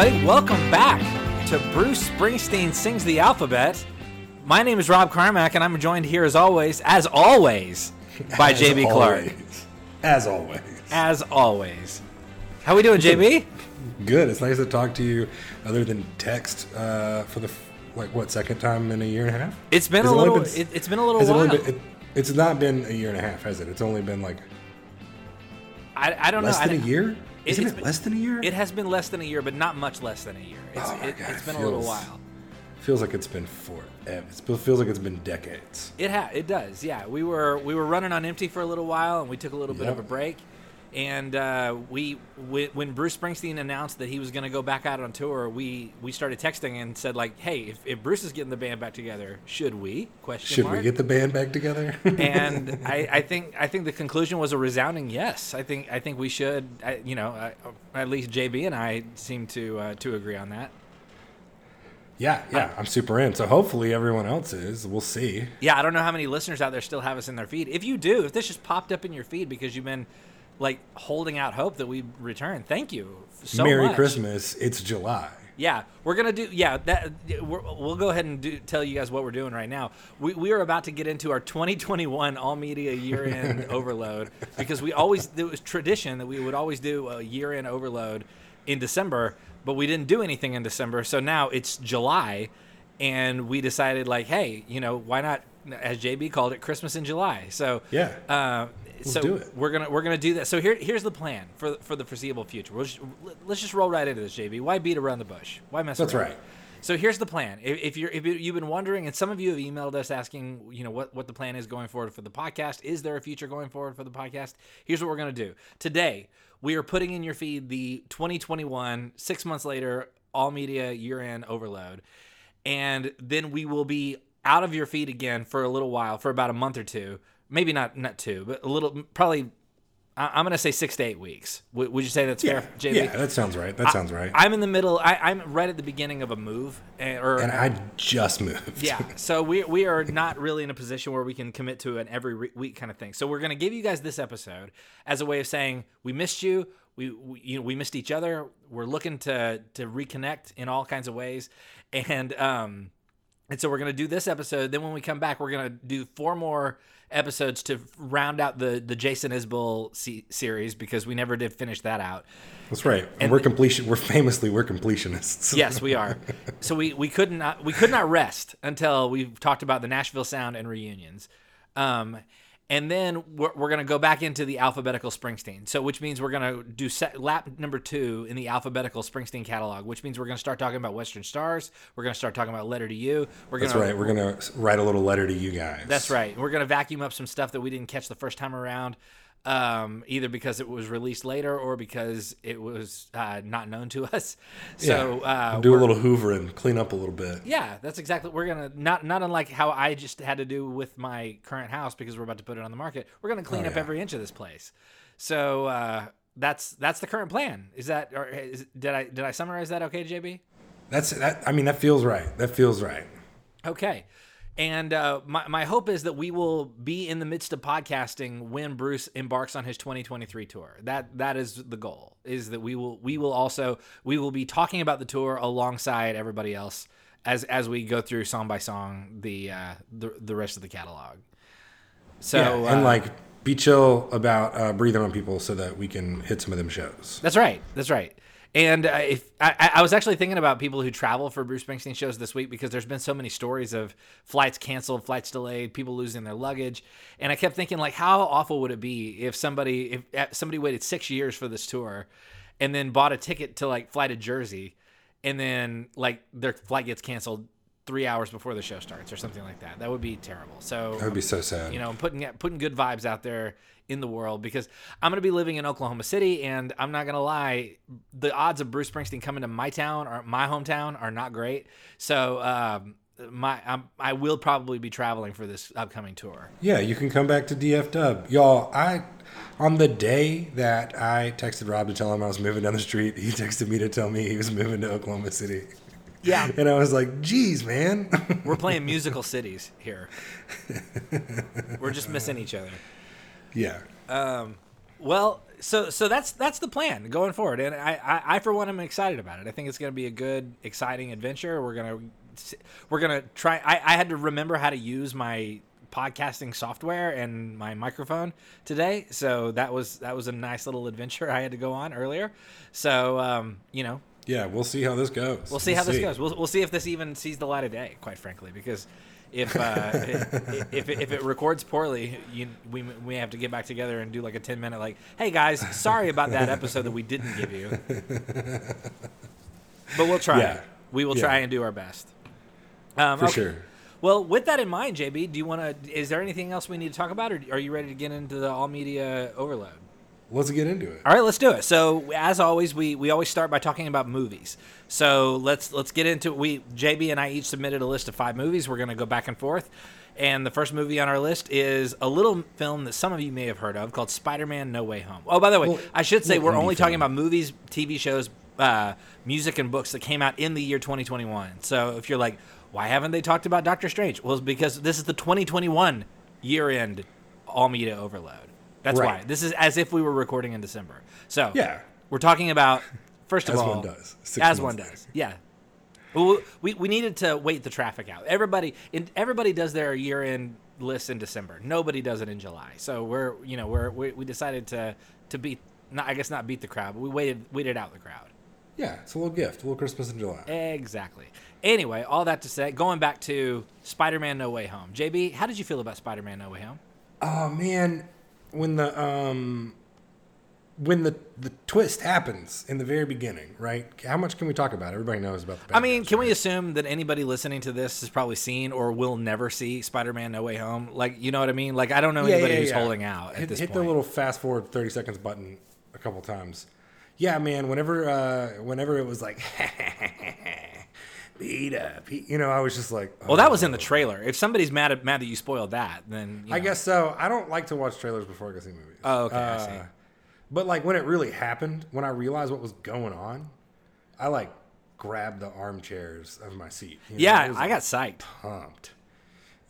everybody. Welcome back to Bruce Springsteen Sings the Alphabet. My name is Rob Carmack, and I'm joined here as always, as always, by As JB Clark. always. As always. As always. How we doing, JB? Good. It's nice to talk to you other than text uh, for the, like, what, second time in a year and a half? It's been Has a it little. been- it, it's been a little Has it while. been, it, it's not been a year and a half, has it? It's only been like I, I don't less know. Less than I- a year? It- Isn't it been- less than a year? It has been less than a year, but not much less than a year. It's, Oh it, has been a little feels- while. feels like it's been forever. It feels like it's been decades. It ha- it does. Yeah, we were we were running on empty for a little while, and we took a little bit of a break. And uh, we when when Bruce Springsteen announced that he was going to go back out on tour, we we started texting and said like, "Hey, if, if Bruce is getting the band back together, should we?" Question Should mark. we get the band back together? and I, I think I think the conclusion was a resounding yes. I think I think we should. I, you know, I, at least JB and I seem to uh, to agree on that. yeah, yeah. I'm super in. So hopefully everyone else is. We'll see. Yeah, I don't know how many listeners out there still have us in their feed. If you do, if this just popped up in your feed because you've been like holding out hope that we return, thank you so Merry much. Christmas. It's July. Yeah, we're gonna do. Yeah, that we're, we'll go ahead and do, tell you guys what we're doing right now. We, we are about to get into our 2021 all media year end overload because we always it was tradition that we would always do a year end overload in December, but we didn't do anything in December. So now it's July, and we decided like, hey, you know, why not? As JB called it, Christmas in July. So Yeah. uh, so do it. we're gonna we're gonna do that. So here here's the plan for for the foreseeable future. We'll just, let's just roll right into this, JB. Why beat around the bush? Why mess? Around? That's around? right. So here's the plan. If, if you're if you've been wondering, and some of you have emailed us asking, you know, what what the plan is going forward for the podcast. Is there a future going forward for the podcast? Here's what we're gonna do today. We are putting in your feed the 2021 six months later all media year end overload, and then we will be out of your feed again for a little while, for about a month or two. Maybe not not two, but a little probably. I- I'm gonna say six to eight weeks. Would, would you say that's Yeah, fair, JB? yeah, that sounds right. That sounds right. I'm in the middle. I, I'm right at the beginning of a move, eh, or and I just moved. yeah. So we we are not really in a position where we can commit to an every re- week kind of thing. So we're going to give you guys this episode as a way of saying we missed you. We, we you know we missed each other. We're looking to to reconnect in all kinds of ways, and um, and so we're going to do this episode. Then when we come back, we're going to do four more episodes to round out the the Jason Isbell se- series because we never did finish that out. That's right. And we're completion. We're famously we're completionists. Yes, we are. So we we could not we could not rest until we've talked about the Nashville Sound and reunions, um, and then we're, we're going to go back into the alphabetical Springsteen. So which means we're going to do set, lap number two in the alphabetical Springsteen catalog. Which means we're going to start talking about Western Stars. We're going to start talking about Letter to You. We're That's gonna, right. We're gonna write a little letter to you guys. That's right. We're going to vacuum up some stuff that we didn't catch the first time around, um, either because it was released later or because it was uh, not known to us. So Yeah. uh, do a little hoovering, clean up a little bit. Yeah, that's exactly. We're gonna not not unlike how I just had to do with my current house because we're about to put it on the market. We're gonna clean Oh, up yeah. every inch of this place. So uh, that's that's the current plan. Is that or is, did I did I summarize that okay, JB? That's that. I mean, that feels right. That feels right. Okay. And uh, my, my hope is that we will be in the midst of podcasting when Bruce embarks on his 2023 tour. That that is the goal. Is that we will we will also we will be talking about the tour alongside everybody else as as we go through song by song the uh, the the rest of the catalog. So yeah, and uh, like be chill about uh, breathing on people so that we can hit some of them shows. That's right. That's right. And uh, if I, I was actually thinking about people who travel for Bruce Springsteen shows this week because there's been so many stories of flights canceled, flights delayed, people losing their luggage, and I kept thinking like, how awful would it be if somebody if uh, somebody waited six years for this tour, and then bought a ticket to like fly to Jersey, and then like their flight gets canceled three hours before the show starts or something like that. That would be terrible. So That would be so sad. you know, putting putting good vibes out there in the world because I'm going to be living in Oklahoma City, and I'm not going to lie, the odds of Bruce Springsteen coming to my town or my hometown are not great. So um, my I'm, I will probably be traveling for this upcoming tour. Yeah, you can come back to DF Dub. Y'all, I on the day that I texted Rob to tell him I was moving down the street, he texted me to tell me he was moving to Oklahoma City. Yeah, And I was like, geez, man. we're playing musical cities here. We're just missing each other. Yeah. Um, well, so so that's that's the plan going forward, and I, I, I for one am excited about it. I think it's going to be a good, exciting adventure. We're gonna we're gonna try. I, I had to remember how to use my podcasting software and my microphone today, so that was that was a nice little adventure I had to go on earlier. So um, you know, Yeah, we'll see how this goes. we'll see how this goes. We'll, we'll see if this even sees the light of day. Quite frankly, because if uh, if it, if it records poorly, you, we we have to get back together and do like a ten minute like, hey guys, sorry about that episode that we didn't give you, but we'll try. Yeah. We will Yeah. try and do our best. Um, For okay. sure. Well, with that in mind, JB, do you want to? Is there anything else we need to talk about, or are you ready to get into the all media overload? Let's get into it. All right, let's do it. So, as always, we, we always start by talking about movies. So let's let's get into it. We JB and I each submitted a list of five movies. We're going to go back and forth. And the first movie on our list is a little film that some of you may have heard of called Spider-Man: No Way Home. Oh, by the way, Well, I should say we're only talking about movies, TV shows, uh, music, and books that came out in the year 2021. So if you're like, why haven't they talked about Doctor Strange? Well, it's because this is the 2021 year-end all media overload. That's Right. why. This is as if we were recording in December. So Yeah. we're talking about first of As all, one does, six as one later. does, yeah. Well, we, we needed to wait the traffic out. Everybody in, everybody does their year end list in December. Nobody does it in July. So we're you know we're we, we decided to to beat not I guess not beat the crowd, but we waited waited out the crowd. Yeah, it's a little gift, a little Christmas in July. Exactly. Anyway, all that to say, going back to Spider-Man: No Way Home. JB, how did you feel about Spider-Man: No Way Home? Oh man, when the um when the the twist happens in the very beginning, right? How much can we talk about? Everybody knows about the. I mean, can we assume that anybody listening to this has probably seen or will never see Spider-Man: No Way Home? Like, you know what I mean? Like, I don't know Yeah, anybody yeah, who's yeah. holding out at hit, hit the little fast forward thirty seconds button a couple times. Yeah, man. Whenever uh whenever it was like beat up, he- you know, I was just like, well, that was oh. in the trailer. If somebody's mad at, mad that you spoiled that, then you I guess so. I don't like to watch trailers before I go see movies. Oh, okay, I Uh, see. But like when it really happened, when I realized what was going on, I like grabbed the armchairs of my seat. you know? Yeah, was, I got psyched. pumped.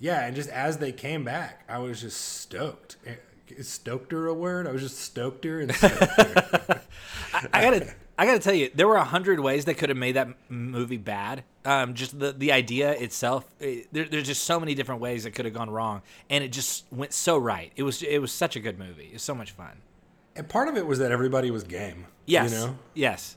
Yeah, and just as they came back, I was just stoked. Eh, Is stokeder a word? I was just stokeder and stokeder. I gotta, I gotta tell you, there were a hundred ways they could have made that movie bad. Um, just the the idea itself, it, there, there's just so many different ways it could have gone wrong, and it just went so right. It was, it was such a good movie. It was so much fun. and part of it was that everybody was game. Yes, You know? yes.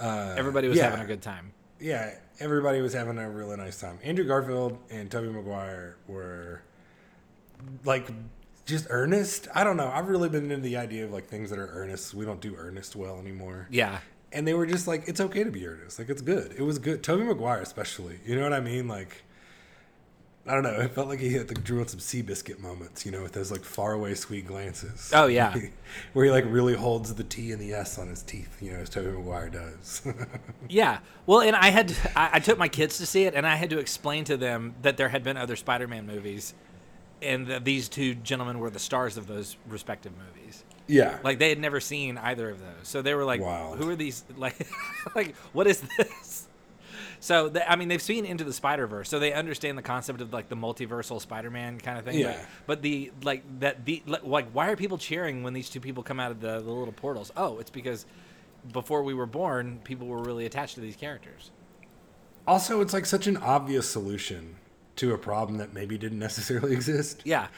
Uh, Everybody was yeah. having a good time. Yeah, everybody was having a really nice time. Andrew Garfield and Tobey Maguire were like just earnest. I don't know. I've really been into the idea of like things that are earnest. We don't do earnest well anymore. Yeah, And they were just like, it's okay to be earnest. Like it's good. It was good. Tobey Maguire especially. You know what I mean? Like I don't know. It felt like he had like, drew on some Seabiscuit moments, you know, with those like faraway sweet glances. Oh, yeah. Where he like really holds the T and the S on his teeth, you know, as Tobey Maguire does. Yeah. Well, and I had to, I, I took my kids to see it, and I had to explain to them that there had been other Spider-Man movies, and that these two gentlemen were the stars of those respective movies. yeah. Like they had never seen either of those, so they were like, Wild. "Who are these? Like, like what is this?" So they, I mean, they've seen Into the Spider Verse, so they understand the concept of like the multiversal Spider-Man kind of thing. Yeah. But, but the like that the like why are people cheering when these two people come out of the, the little portals? Oh, it's because before we were born, people were really attached to these characters. Also, it's like such an obvious solution to a problem that maybe didn't necessarily exist. Yeah.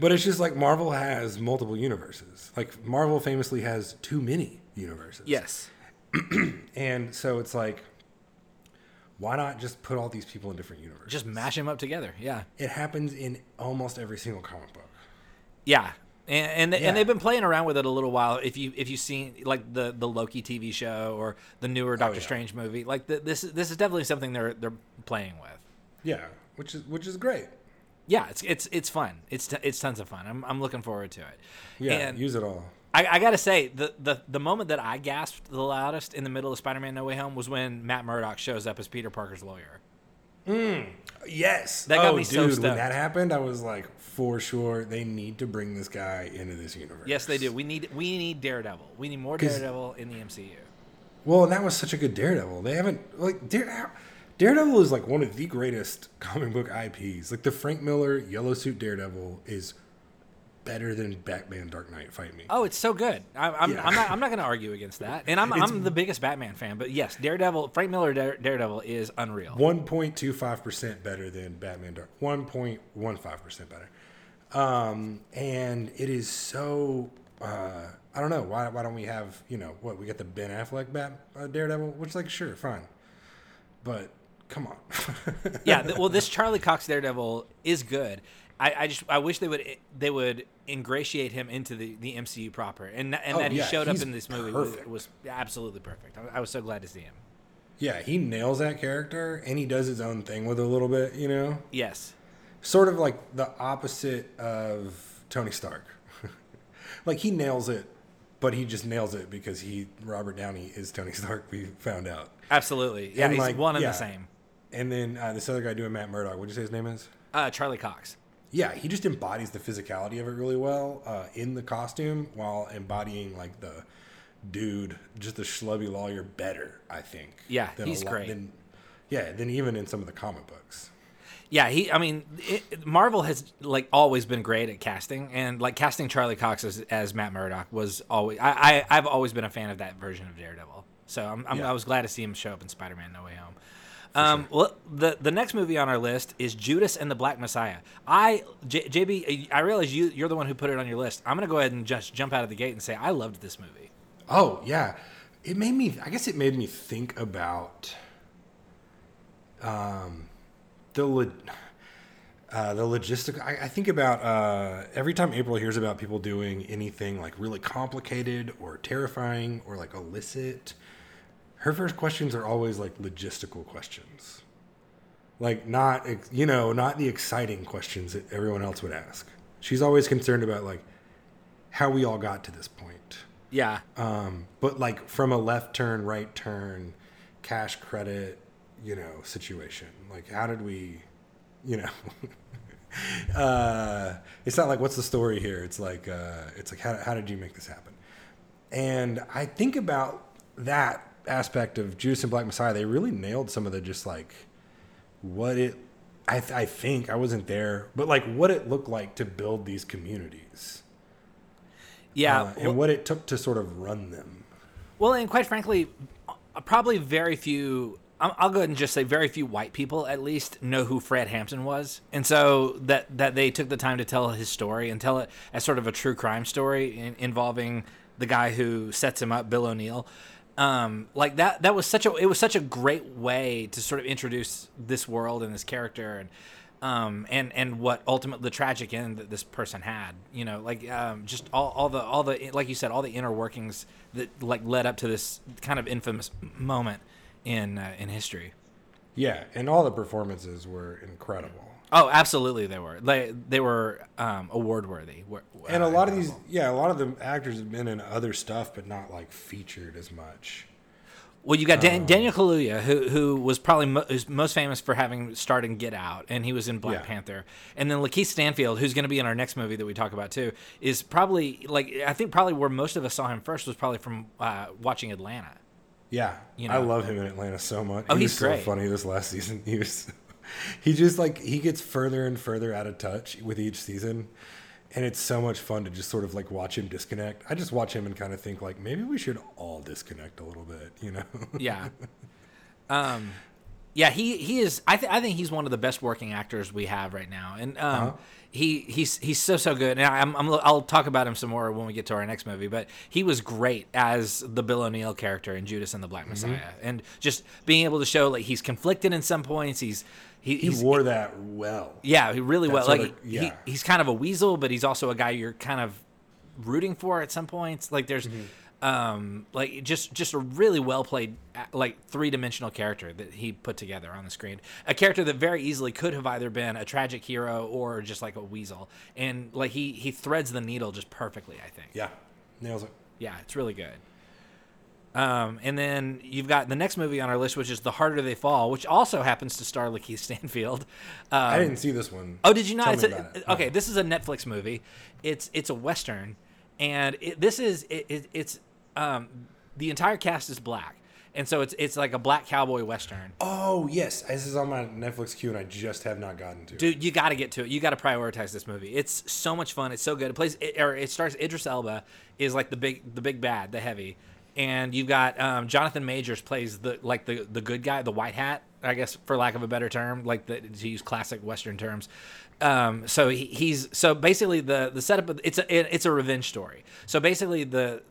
But it's just like Marvel has multiple universes. Like Marvel famously has too many universes. Yes. And so it's like, why not just put all these people in different universes? Just mash them up together. Yeah. It happens in almost every single comic book. Yeah. And and, they, Yeah. and they've been playing around with it a little while. If you if you've seen like the the Loki TV show or the newer oh, Doctor Oh, yeah. Strange movie, like the, this this is definitely something they're they're playing with. Yeah, which is which is great. Yeah, it's it's it's fun. It's t- it's tons of fun. I'm I'm looking forward to it. Yeah, And use it all. I, I gotta say the, the the moment that I gasped the loudest in the middle of Spider-Man: No Way Home was when Matt Murdock shows up as Peter Parker's lawyer. Mm, yes, That got oh, me dude, so when that happened, I was like, for sure, they need to bring this guy into this universe. Yes, they do. We need we need Daredevil. We need more Daredevil in the MCU. Well, and that was such a good Daredevil. They haven't like Dare, Daredevil is like one of the greatest comic book IPs. Like the Frank Miller Yellow Suit Daredevil is better than Batman Dark Knight. Fight me. Oh, it's so good. I, I'm, Yeah. I'm not. I'm not going to argue against that. And I'm, I'm the biggest Batman fan. But yes, Daredevil, Frank Miller Dare, Daredevil is unreal. 1.25% better than Batman Dark. 1.15% better. Um, and it is so. Uh, I don't know why. Why don't we have you know what we got the Ben Affleck Bat uh, Daredevil, which like sure fine, but come on. yeah. th- well, this Charlie Cox Daredevil is good. I, I just I wish they would they would ingratiate him into the, the MCU proper, and and Oh, that he yeah, showed up in this movie was, was absolutely perfect. I, I was so glad to see him. yeah, he nails that character, and he does his own thing with it a little bit. You know, Yes. sort of like the opposite of Tony Stark. like he nails it, but he just nails it because he Robert Downey is Tony Stark. We found out. Absolutely. Yeah, And, he's like, one and yeah. the same. And then uh, this other guy doing Matt Murdock. What'd you say his name is? Uh, Charlie Cox. Yeah, he just embodies the physicality of it really well uh, in the costume while embodying like the dude, just the schlubby lawyer better. I think. Yeah, than a he's lot- great. Than, yeah, than even in some of the comic books. Yeah, he. I mean, it, Marvel has like always been great at casting, and like casting Charlie Cox as, as Matt Murdock was always. I, I I've always been a fan of that version of Daredevil. So I'm, I'm, Yeah. I was glad to see him show up in Spider-Man: No Way Home. Um, well, the the next movie on our list is Judas and the Black Messiah. I J, JB, I realize you you're the one who put it on your list. I'm gonna go ahead and just jump out of the gate and say I loved this movie. Oh yeah, it made me. I guess it made me think about um, the lo- uh, the logistic. I, I think about uh, every time April hears about people doing anything like really complicated or terrifying or like illicit. Her first questions are always like logistical questions, like not you know not the exciting questions that everyone else would ask. She's always concerned about like how we all got to this point. Yeah, Um, but like from a left turn, right turn, cash credit, you know, situation. Like, how did we, you know, uh, it's not like what's the story here. It's like uh, it's like how how did you make this happen? And I think about that aspect of Judas and Black Messiah. They really nailed some of the just like what it. I, th- I think I wasn't there, but like what it looked like to build these communities yeah. uh, and what it took to sort of run them. Well, and quite frankly, uh, probably very few. I'll I'll go ahead and just say very few white people, at least, know who Fred Hampton was, and so that that they took the time to tell his story and tell it as sort of a true crime story in, involving the guy who sets him up, Bill O'Neal. Um, like that. That was such a. It was such a great way to sort of introduce this world and this character and. Um, and and what ultimate the tragic end that this person had, you know, like um, just all, all the all the like you said, all the inner workings that like led up to this kind of infamous moment in uh, in history. Yeah, and all the performances were incredible. Oh, absolutely, they were. They they were um, award worthy. And a lot of these, yeah, a lot of the actors have been in other stuff, but not like featured as much. Well, you got Um, Daniel Kaluuya, who who was probably mo- most famous for having starred in Get Out, and he was in Black Yeah. Panther. And then Lakeith Stanfield, who's going to be in our next movie that we talk about too, is probably like I think probably where most of us saw him first was probably from uh, watching Atlanta. Yeah, You I love him in Atlanta so much. Oh, he he's was so great. funny this last season. He was, he just like he gets further and further out of touch with each season, and it's so much fun to just sort of like watch him disconnect. I just watch him and kind of think like maybe we should all disconnect a little bit, you know? Yeah. um, yeah, he he is. I th- I think he's one of the best working actors we have right now, and um, Uh-huh. he he's he's so so good. And I'm, I'm I'll talk about him some more when we get to our next movie. But he was great as the Bill O'Neal character in Judas and the Black Mm-hmm. Messiah, and just being able to show like he's conflicted in some points. He's he, he wore that well. yeah, he really well. Like of- he, yeah. he's kind of a weasel, but he's also a guy you're kind of rooting for at some points. Like there's, Mm-hmm. um, like just just a really well played, like three dimensional character that he put together on the screen. A character that very easily could have either been a tragic hero or just like a weasel, and like he he threads the needle just perfectly. I think. Yeah, nails it. Yeah, it's really good. Um, and then you've got the next movie on our list, which is The Harder They Fall, which also happens to star Lakeith Stanfield. Um, I didn't see this one. Oh, did you not? Tell It's me a- it. okay, this is a Netflix movie. It's it's a western, and it, this is it, it, it's um, the entire cast is black, and so it's it's like a black cowboy western. Oh yes, this is on my Netflix queue, and I just have not gotten to. it. Dude, you got to get to it. You got to prioritize this movie. It's so much fun. It's so good. It plays it, or it stars Idris Elba is like the big the big bad, the heavy, and you've got um, Jonathan Majors plays the like the the good guy, the white hat, I guess for lack of a better term, like the, to use classic Western terms. Um, so he, he's so basically the the setup of it's a it, it's a revenge story. So basically the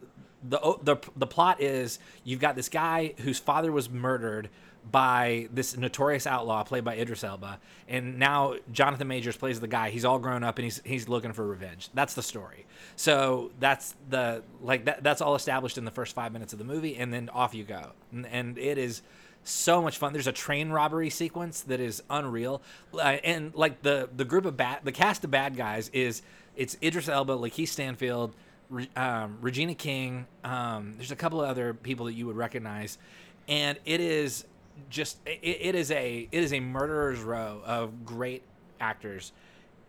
the the the plot is you've got this guy whose father was murdered by this notorious outlaw played by Idris Elba, and now Jonathan Majors plays the guy. He's all grown up and he's he's looking for revenge. That's the story. So that's the like that that's all established in the first five minutes of the movie, and then off you go, and, and it is so much fun. There's a train robbery sequence that is unreal, uh, and like the the group of bad the cast of bad guys is it's Idris Elba, Lakeith Stanfield, Re- um, Regina King. Um, there's a couple of other people that you would recognize, and it is just it, it is a it is a murderer's row of great actors.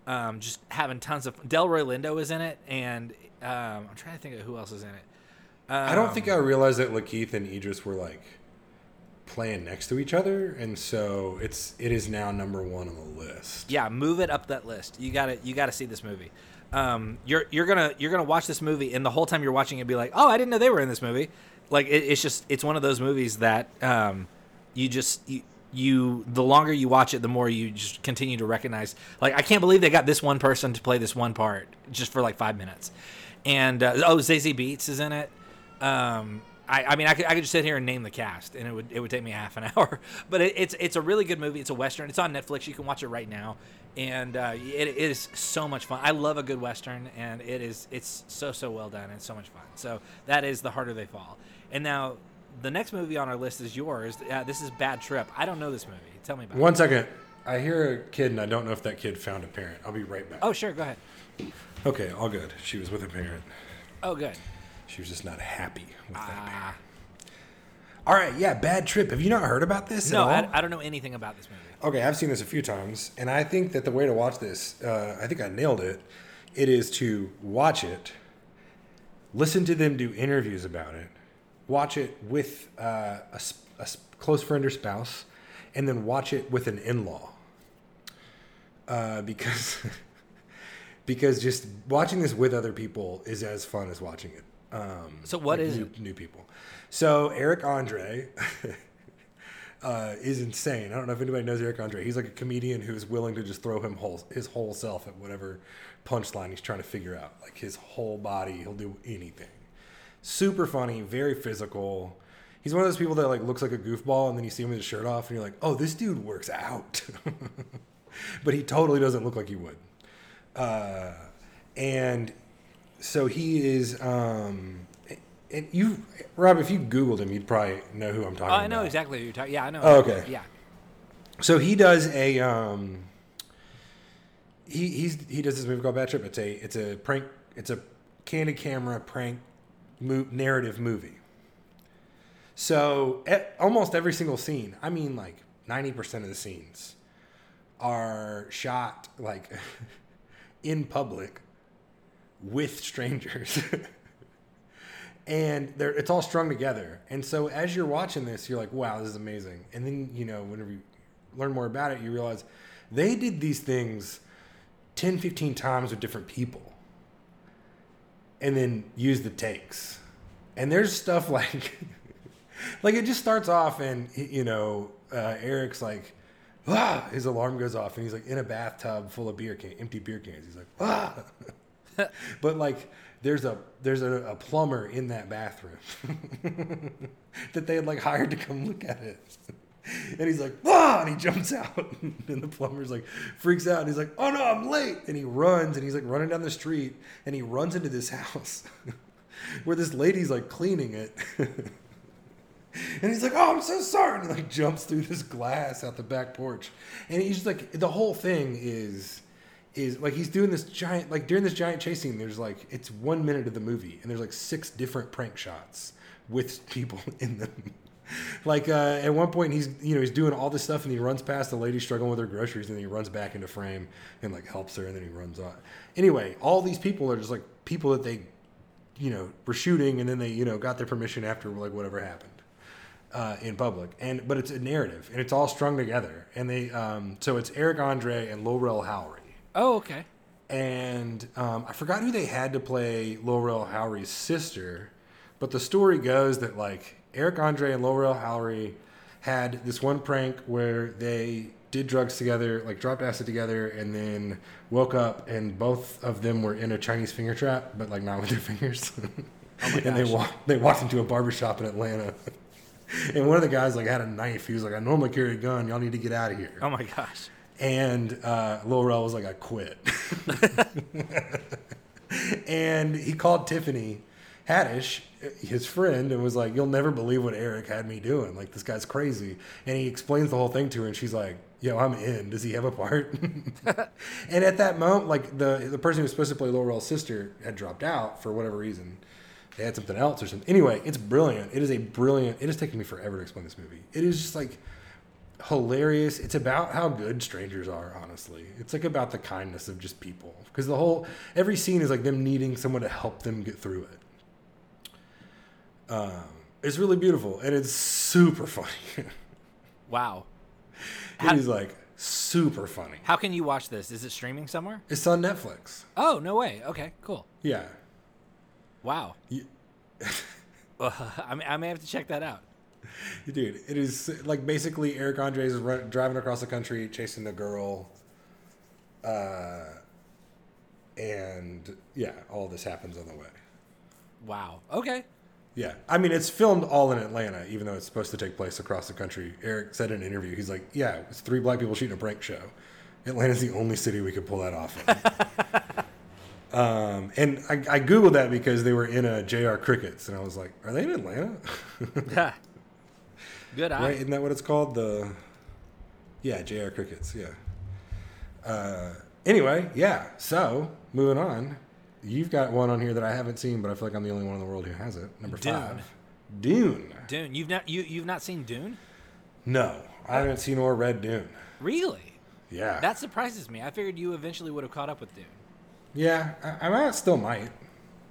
Um, just having tons of Delroy Lindo is in it, and um, I'm trying to think of who else is in it. I don't think I realized that Lakeith and Idris were like playing next to each other, and so it's it is now number one on the list. yeah move it up that list you gotta you gotta see this movie um, you're you're gonna you're gonna watch this movie and the whole time you're watching it be like oh i didn't know they were in this movie like it, it's just it's one of those movies that um, you just you, you the longer you watch it the more you just continue to recognize like i can't believe they got this one person to play this one part just for like five minutes and uh, oh Zazie Beetz is in it um, I, I mean, I could, I could just sit here and name the cast, and it would it would take me half an hour. But it, it's it's a really good movie. It's a western. It's on Netflix. You can watch it right now, and uh, it, it is so much fun. I love a good western, and it is it's so so well done and so much fun. So that is the harder they fall. And now the next movie on our list is yours. Uh, this is Bad Trip. I don't know this movie. Tell me about it. One second, I hear a kid, and I don't know if that kid found a parent. I'll be right back. Oh sure, go ahead. Okay, all good. She was with a parent. Oh good. She was just not happy with that parent. Ah. All right, yeah, bad trip. Have you not heard about this? no, at all? I, I don't know anything about this movie. Okay, I've seen this a few times, and I think that the way to watch this, uh, I think I nailed it. It is to watch it, listen to them do interviews about it, watch it with uh, a, a close friend or spouse, and then watch it with an in-law. Uh, because because just watching this with other people is as fun as watching it. Um, So what like is new, it? new people? So Eric Andre. uh, is insane. I don't know if anybody knows Eric Andre. He's like a comedian who's willing to just throw him whole, his whole self at whatever punchline he's trying to figure out. Like his whole body, he'll do anything. Super funny, very physical. He's one of those people that like looks like a goofball, and then you see him with his shirt off, and you're like, "Oh, this dude works out," but he totally doesn't look like he would. Uh, and so he is. Um, and you, Rob, if you Googled him, you'd probably know who I'm talking Oh, about. I know exactly who you're talking. Yeah, I know. Oh, okay. Yeah. So he does a um he he's he does this movie called Bad Trip. It's a it's a prank it's a candid camera prank mo- narrative movie. So almost every single scene, I mean like 90% of the scenes are shot like in public with strangers. and it's all strung together. And so as you're watching this, you're like, "Wow, this is amazing." And then you know, whenever you learn more about it, you realize they did these things 10, 15 times with different people, and then use the takes. And there's stuff like, like it just starts off, and you know, uh, Eric's like. Ah, his alarm goes off and he's like in a bathtub full of beer can, empty beer cans. He's like, ah, but like there's a there's a, a plumber in that bathroom that they had like hired to come look at it and he's like ah and he jumps out. And the plumber's like freaks out. And he's like oh no i'm late. And he runs and he's like running down the street and he runs into this house where this lady's like cleaning it. And he's like, "Oh, I'm so sorry," and he like jumps through this glass out the back porch, and he's just like, the whole thing is, is like he's doing this giant, like during this giant chase scene. There's like it's one minute of the movie, and there's like six different prank shots with people in them. Like uh, at one point, he's you know he's doing all this stuff, and he runs past the lady struggling with her groceries, and then he runs back into frame and like helps her, and then he runs off. Anyway, all these people are just like people that they, you know, were shooting, and then they you know got their permission after like whatever happened. uh, in public, and but it's a narrative and it's all strung together. And they um, so it's Eric Andre and Lil Rel Howery. Oh, okay. and um, I forgot who they had to play Lil Rel Howery's sister, but the story goes that like Eric Andre and Lil Rel Howery had this one prank where they did drugs together, like dropped acid together, and then woke up and both of them were in a Chinese finger trap, but like not with their fingers. and they gosh. walked they walked into a barbershop in Atlanta. And one of the guys like had a knife. He was like, "I normally carry a gun. Y'all need to get out of here." Oh my gosh. And uh, Lil Rel was like, I quit. and he called Tiffany Haddish, eh, his friend, and was like, You'll never believe what Eric had me doing. Like, this guy's crazy. And he explains the whole thing to her, and she's like, Yo, I'm in. Does he have a part? and at that moment, like, the, the person who was supposed to play Lil Rel's sister had dropped out for whatever reason. They had something else or something. Anyway, it's brilliant. It is a brilliant. It has taken me forever to explain this movie. It is just like hilarious. It's about how good strangers are, honestly. It's like about the kindness of just people. Because the whole every scene is like them needing someone to help them get through it. Um, it's really beautiful and it's super funny. Wow. it is like super funny. How can you watch this? Is it streaming somewhere? It's on Netflix. Oh, no way. Okay, cool. Yeah. Wow. You- Uh, I, may, I may have to check that out. Dude, it is like basically Eric Andres is run, driving across the country chasing the girl. Uh, and yeah, all this happens on the way. Wow. Okay. Yeah, I mean it's filmed all in Atlanta, even though it's supposed to take place across the country. Eric said in an interview, he's like, "Yeah, it's three black people shooting a prank show. Atlanta's the only city we could pull that off of." um, and I, I googled that because they were in a JR Crickets, and I was like, "Are they in Atlanta? yeah. Good eye. right? Isn't that what it's called? The yeah, JR Crickets. Yeah. Uh, anyway, yeah. So moving on, you've got one on here that I haven't seen, but I feel like I'm the only one in the world who has it. Number Dune. five, Dune. Dune. You've not you you've not seen Dune? No, I haven't seen or read Dune. Really? Yeah, That surprises me. I figured you eventually would have caught up with Dune. yeah. I, I might still might.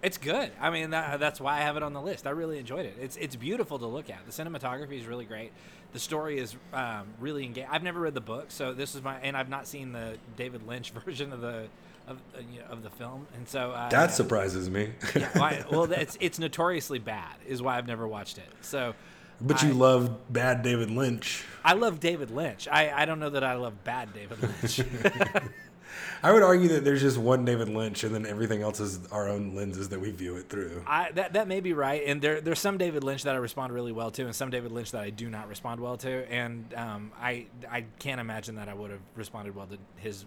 It's good. I mean, that, that's why I have it on the list. I really enjoyed it. It's it's beautiful to look at. The cinematography is really great. The story is um, really engaging. I've never read the book, so this is my and I've not seen the David Lynch version of the of uh, of the film, and so uh, That surprises me. yeah, why, well, it's it's notoriously bad, is why I've never watched it. So. but you love bad David Lynch. I love David Lynch. I, I don't know that I love bad David Lynch. I would argue that there's just one David Lynch, and then everything else is our own lenses that we view it through. I, that that may be right, and there there's some David Lynch that I respond really well to, and some David Lynch that I do not respond well to, and um, I I can't imagine that I would have responded well to his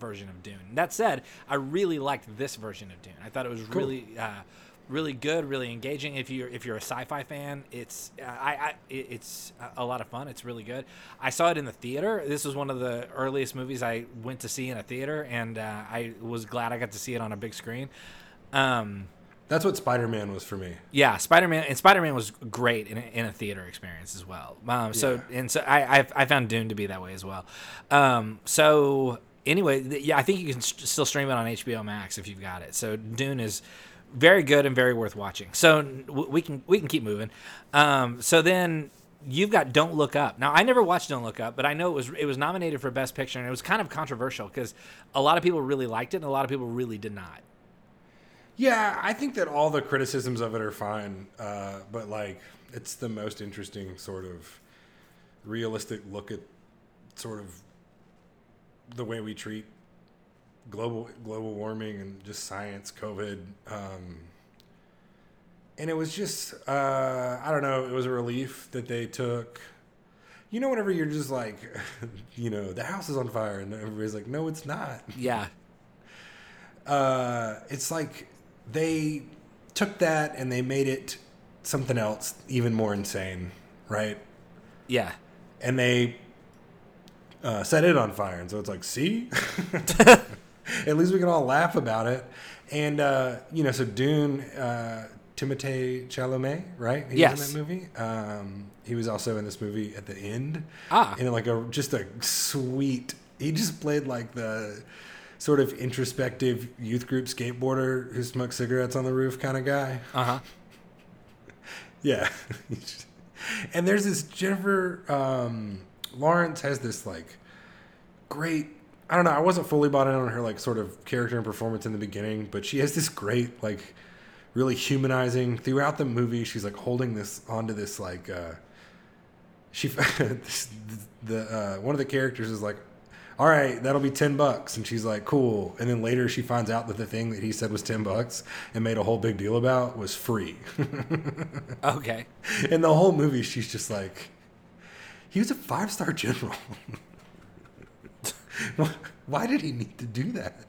version of Dune. That said, I really liked this version of Dune. I thought it was really uh, really good, really engaging. If you're if you're a sci-fi fan, it's uh, I, I it's a lot of fun. It's really good. I saw it in the theater. This was one of the earliest movies I went to see in a theater, and uh, I was glad I got to see it on a big screen. Um, That's what Spider Man was for me. yeah, Spider Man and Spider Man was great in a, in a theater experience as well. Um, so Yeah. and so I, I I found Dune to be that way as well. Um, so anyway, th- yeah, I think you can st- still stream it on HBO Max if you've got it. So Dune is very good and very worth watching. So w- we can we can keep moving. Um, so then you've got Don't Look Up. Now I never watched Don't Look Up, but I know it was it was nominated for Best Picture and it was kind of controversial because a lot of people really liked it and a lot of people really did not. Yeah, I think that all the criticisms of it are fine, uh, but like it's the most interesting sort of realistic look at sort of the way we treat global global warming and just science, COVID. Um, and it was just uh, I don't know. It was a relief that they took. You know, whenever you're just like, you know, the house is on fire, and everybody's like, no, it's not Yeah. uh, it's like they took that and they made it something else even more insane, right? Yeah. And they uh, set it on fire, and so it's like, see, at least we can all laugh about it. And uh, you know, so Dune, uh, Timothée Chalamet, right? He Yes. was in that movie. Um, he was also in this movie at the end. Ah. in like a just a sweet. He just played like the sort of introspective youth group skateboarder who smokes cigarettes on the roof kind of guy. Uh huh. Yeah. And there's this Jennifer um, Lawrence has this like great. I don't know. I wasn't fully bought in on her like sort of character and performance in the beginning, but she has this great like really humanizing throughout the movie. She's like holding this onto this like uh, she this, the uh, one of the characters is like, all right, that'll be ten bucks, and she's like, cool. And then later she finds out that the thing that he said was ten bucks and made a whole big deal about was free. Okay. In the whole movie, she's just like, he was a five star general. Why did he need to do that?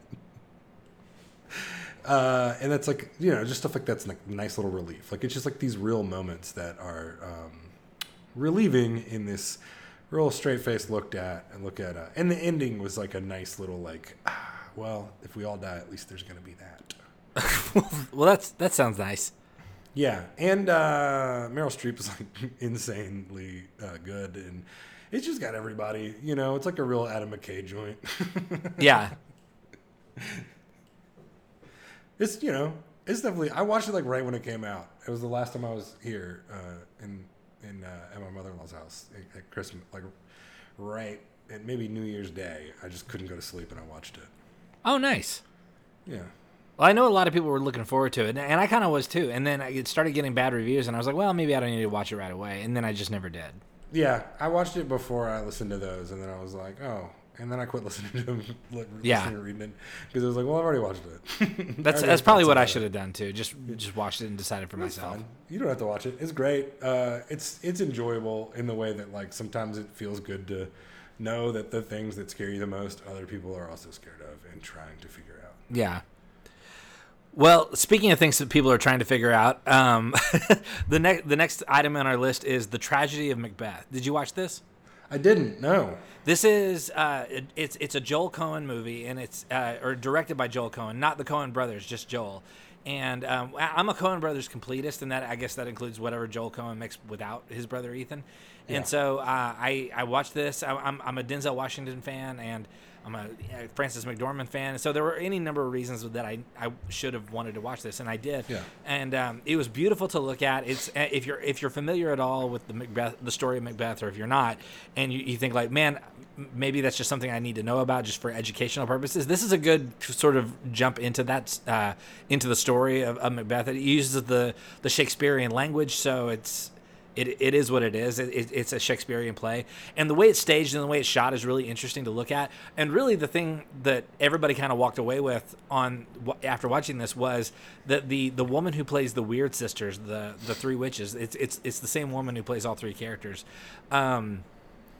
Uh, and that's like you know just stuff like that's like nice little relief. Like it's just like these real moments that are um, relieving in this real straight face looked at and look at. Uh, and the ending was like a nice little like, ah, well, if we all die, at least there's gonna be that. well, that's that sounds nice. Yeah, and uh, Meryl Streep is like insanely uh, good, and it's just got everybody. You know, it's like a real Adam McKay joint. Yeah. it's you know, it's definitely. I watched it like right when it came out. It was the last time I was here uh, in in uh, at my mother in law's house at, at Christmas, like right at maybe New Year's Day. I just couldn't go to sleep, and I watched it. Oh, nice. Yeah. Well, I know a lot of people were looking forward to it, and I kind of was too. And then I started getting bad reviews, and I was like, well, maybe I don't need to watch it right away. And then I just never did. Yeah, I watched it before I listened to those, and then I was like, oh. And then I quit listening to them, like, Yeah. listening to reading it, because I was like, well, I've already watched it. That's that's probably what I should have done too. Just just watched it and decided for It's myself. fun. You don't have to watch it. It's great. Uh, it's it's enjoyable in the way that like sometimes it feels good to know that the things that scare you the most, other people are also scared of and trying to figure out. Yeah. Well, speaking of things that people are trying to figure out, um, the next the next item on our list is the tragedy of Macbeth. Did you watch this? I didn't. No. This is uh, it, it's it's a Joel Coen movie, and it's uh, or directed by Joel Coen, not the Coen brothers, just Joel. And um, I'm a Coen brothers completist, and that I guess that includes whatever Joel Coen makes without his brother Ethan. Yeah. And so uh, I I watched this. I, I'm I'm a Denzel Washington fan, and I'm a Frances McDormand fan. So there were any number of reasons that I I should have wanted to watch this, and I did. Yeah. And um, it was beautiful to look at. It's uh, if you're if you're familiar at all with the Macbeth, the story of Macbeth, or if you're not, and you, you think like, man, maybe that's just something I need to know about just for educational purposes. This is a good sort of jump into that uh, into the story of, of Macbeth. It uses the the Shakespearean language, so it's. It, it is what it is. It, it, it's a Shakespearean play, and the way it's staged and the way it's shot is really interesting to look at. And really, the thing that everybody kind of walked away with on after watching this was that the the woman who plays the weird sisters, the the three witches, it's it's it's the same woman who plays all three characters. Um,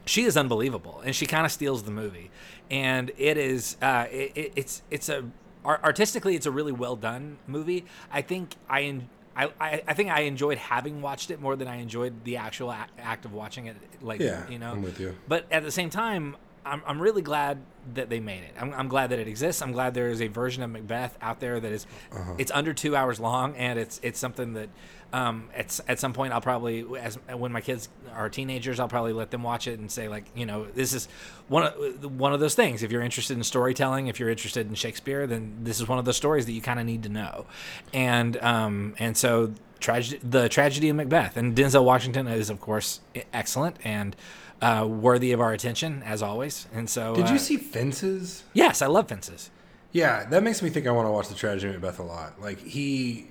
she is unbelievable, and she kind of steals the movie. And it is uh, it, it, it's it's a artistically it's a really well done movie. I think I. I, I, I think I enjoyed having watched it more than I enjoyed the actual act of watching it. Like Yeah, you know, I'm with you. But at the same time, I'm, I'm really glad that they made it. I'm, I'm glad that it exists. I'm glad there is a version of Macbeth out there that is, Uh-huh. it's under two hours long, and it's it's something that um, at at some point I'll probably as when my kids are teenagers, I'll probably let them watch it and say like, you know, this is one of one of those things. If you're interested in storytelling, if you're interested in Shakespeare, then this is one of those stories that you kind of need to know, and um, and so. Tragedy, the tragedy of Macbeth, and Denzel Washington is, of course, excellent and uh, worthy of our attention as always. And so, Did uh, you see Fences? Yes, I love fences. Yeah, that makes me think I want to watch the tragedy of Macbeth a lot. Like he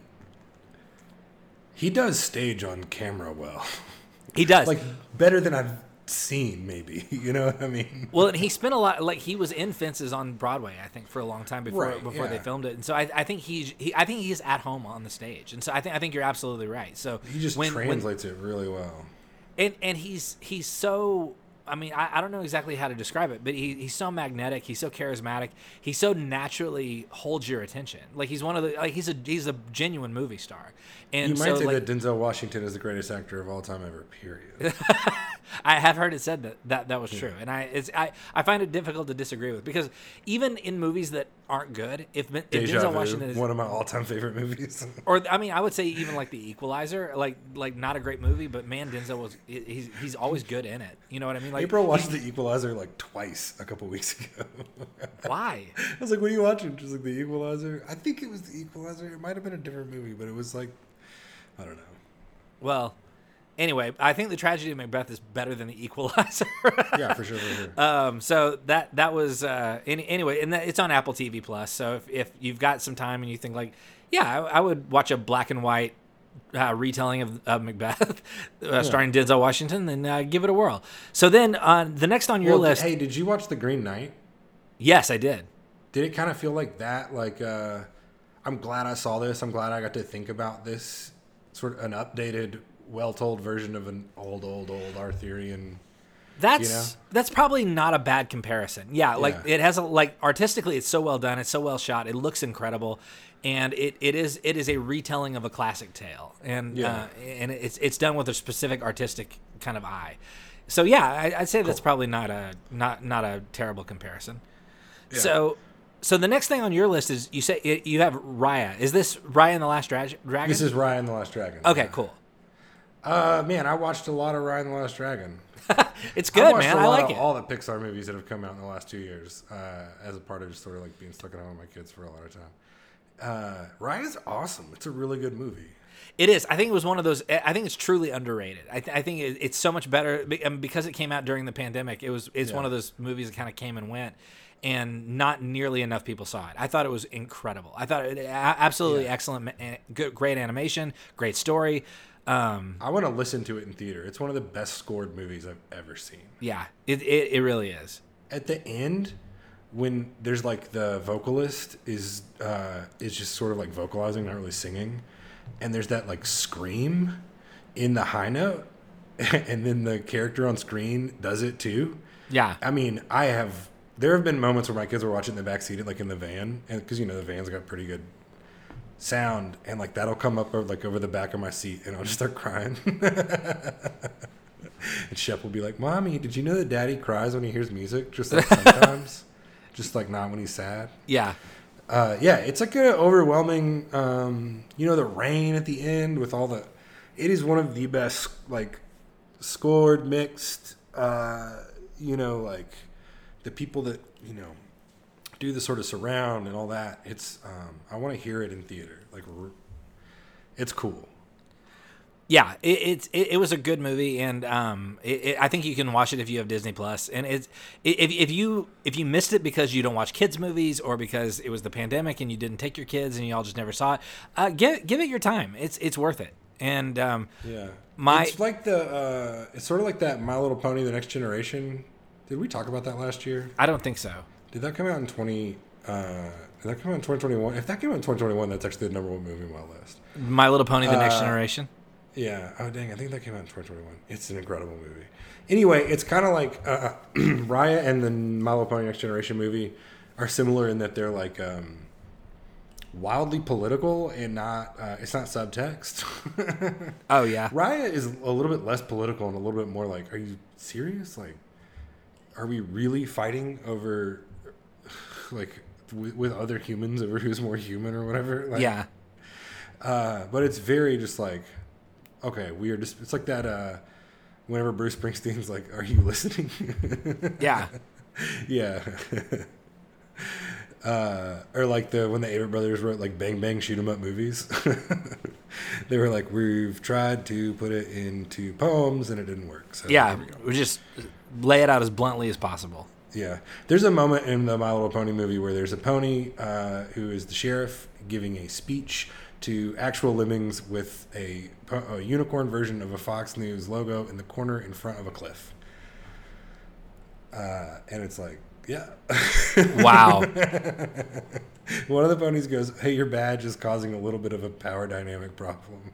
he does stage on camera well. He does. like better than I've seen maybe. You know what I mean? well, and he spent a lot. Like he was in fences on Broadway, I think, for a long time before Right, before they filmed it. And so I, I think he's he, I think he's at home on the stage. And so I think I think you're absolutely right. So He just when- when- translates it really well. And and he's he's so I mean, I, I don't know exactly how to describe it, but he, he's so magnetic. He's so charismatic. He so naturally holds your attention. Like he's one of the like he's a he's a genuine movie star. And You might so say like, that Denzel Washington is the greatest actor of all time ever. Period. I have heard it said that that, that was true, and I it's I, I find it difficult to disagree with because even in movies that aren't good, if, if Deja Denzel Washington is one of my all-time favorite movies. or I mean, I would say even like The Equalizer, like like not a great movie, but man, Denzel was he's he's always good in it. You know what I mean? Like April watched The Equalizer like twice a couple weeks ago. why? I was like, "What are you watching?" She's like, "The Equalizer." I think it was The Equalizer. It might have been a different movie, but it was like, I don't know. Well, anyway, I think the tragedy of Macbeth is better than the Equalizer. Yeah, for sure, for sure. um, so that that was uh, any, anyway, and that, it's on Apple TV Plus. So if, if you've got some time and you think like, yeah, I, I would watch a black and white uh, retelling of, of Macbeth, uh, starring Denzel Washington, then uh, give it a whirl. So then uh, the next on your Well, list, Hey, did you watch The Green Knight? yes, I did. Did it kind of feel like that? Like, uh, I'm glad I saw this. I'm glad I got to think about this. Sort of an updated, well-told version of an old, old, old Arthurian. That's You know? that's probably not a bad comparison. Yeah, like Yeah. it has a like artistically it's so well done, it's so well shot, it looks incredible, and it, it is it is a retelling of a classic tale, and Yeah. uh, and it's it's done with a specific artistic kind of eye. So yeah, I, I'd say that's probably not a not not a terrible comparison. So. So the next thing on your list is you say you have Raya. Is this Raya and the Last Dra- Dragon? This is Raya Ryan the Last Dragon. okay, cool. Uh, man, I watched a lot of Ryan the Last Dragon. It's I good, watched man. a I lot like of it. all the Pixar movies that have come out in the last two years, uh, as a part of just sort of like being stuck at home with my kids for a lot of time. Uh, Raya's awesome. It's a really good movie. It is. I think it was one of those. I think it's truly underrated. I, th- I think it, it's so much better be- because it came out during the pandemic. It was. It's Yeah. one of those movies that kind of came and went, and not nearly enough people saw it. I thought it was incredible. I thought it absolutely excellent, good, great animation, great story. Um, I want to listen to it in theater. It's one of the best scored movies I've ever seen. yeah, it, it it really is. At the end, when there's like the vocalist is uh, is just sort of like vocalizing, not really singing, and there's that like scream in the high note, and then the character on screen does it too. Yeah, I mean, I have. There have been moments where my kids were watching in the back seat, like in the van, and because you know the van's got pretty good sound, and like that'll come up over, like over the back of my seat, and I'll just start crying. and Shep will be like, "Mommy, did you know that Daddy cries when he hears music? Just like sometimes, just like not when he's sad." yeah, Uh, yeah, it's like an overwhelming. Um, you know, the rain at the end with all the. It is one of the best, like, scored, mixed. Uh, you know, like the people that you know do the sort of surround and all that. It's. Um, I want to hear it in theater. Like, it's cool. yeah. It, it's it, it was a good movie, and um, it, it, I think you can watch it if you have Disney Plus. And it's if if you if you missed it because you don't watch kids movies or because it was the pandemic and you didn't take your kids and you all just never saw it, uh, give give it your time. It's it's worth it. And um, Yeah. My- It's like the. Uh, it's sort of like that My Little Pony: The Next Generation. Did we talk about that last year? I don't think so. Did that come out in twenty? Uh, did that come out in twenty twenty one? If that came out in twenty twenty one, that's actually the number one movie on my list. My Little Pony: The Next Uh, Generation. Yeah. Oh dang! I think that came out in twenty twenty one. It's an incredible movie. Anyway, it's kind of like uh, Raya and the My Little Pony: Next Generation movie are similar in that they're like um, wildly political and not. Uh, it's not subtext. Oh yeah, Raya is a little bit less political and a little bit more like, are you serious? Like, are we really fighting over, like, with, with other humans over who's more human or whatever? Like, yeah, Uh, but it's very just like, okay, we are just. It's like that. Uh, whenever Bruce Springsteen's like, "Are you listening?" yeah, yeah. Uh, or like the when the Avett brothers wrote like Bang Bang Shoot 'Em Up movies, they were like, "We've tried to put it into poems and it didn't work." So yeah. we. We just lay it out as bluntly as possible. Yeah, there's a moment in the My Little Pony movie where there's a pony uh, who is the sheriff giving a speech to actual lemmings with a, a unicorn version of a Fox News logo in the corner in front of a cliff. Uh, and it's like, yeah. Wow. One of the ponies goes, "Hey, your badge is causing a little bit of a power dynamic problem."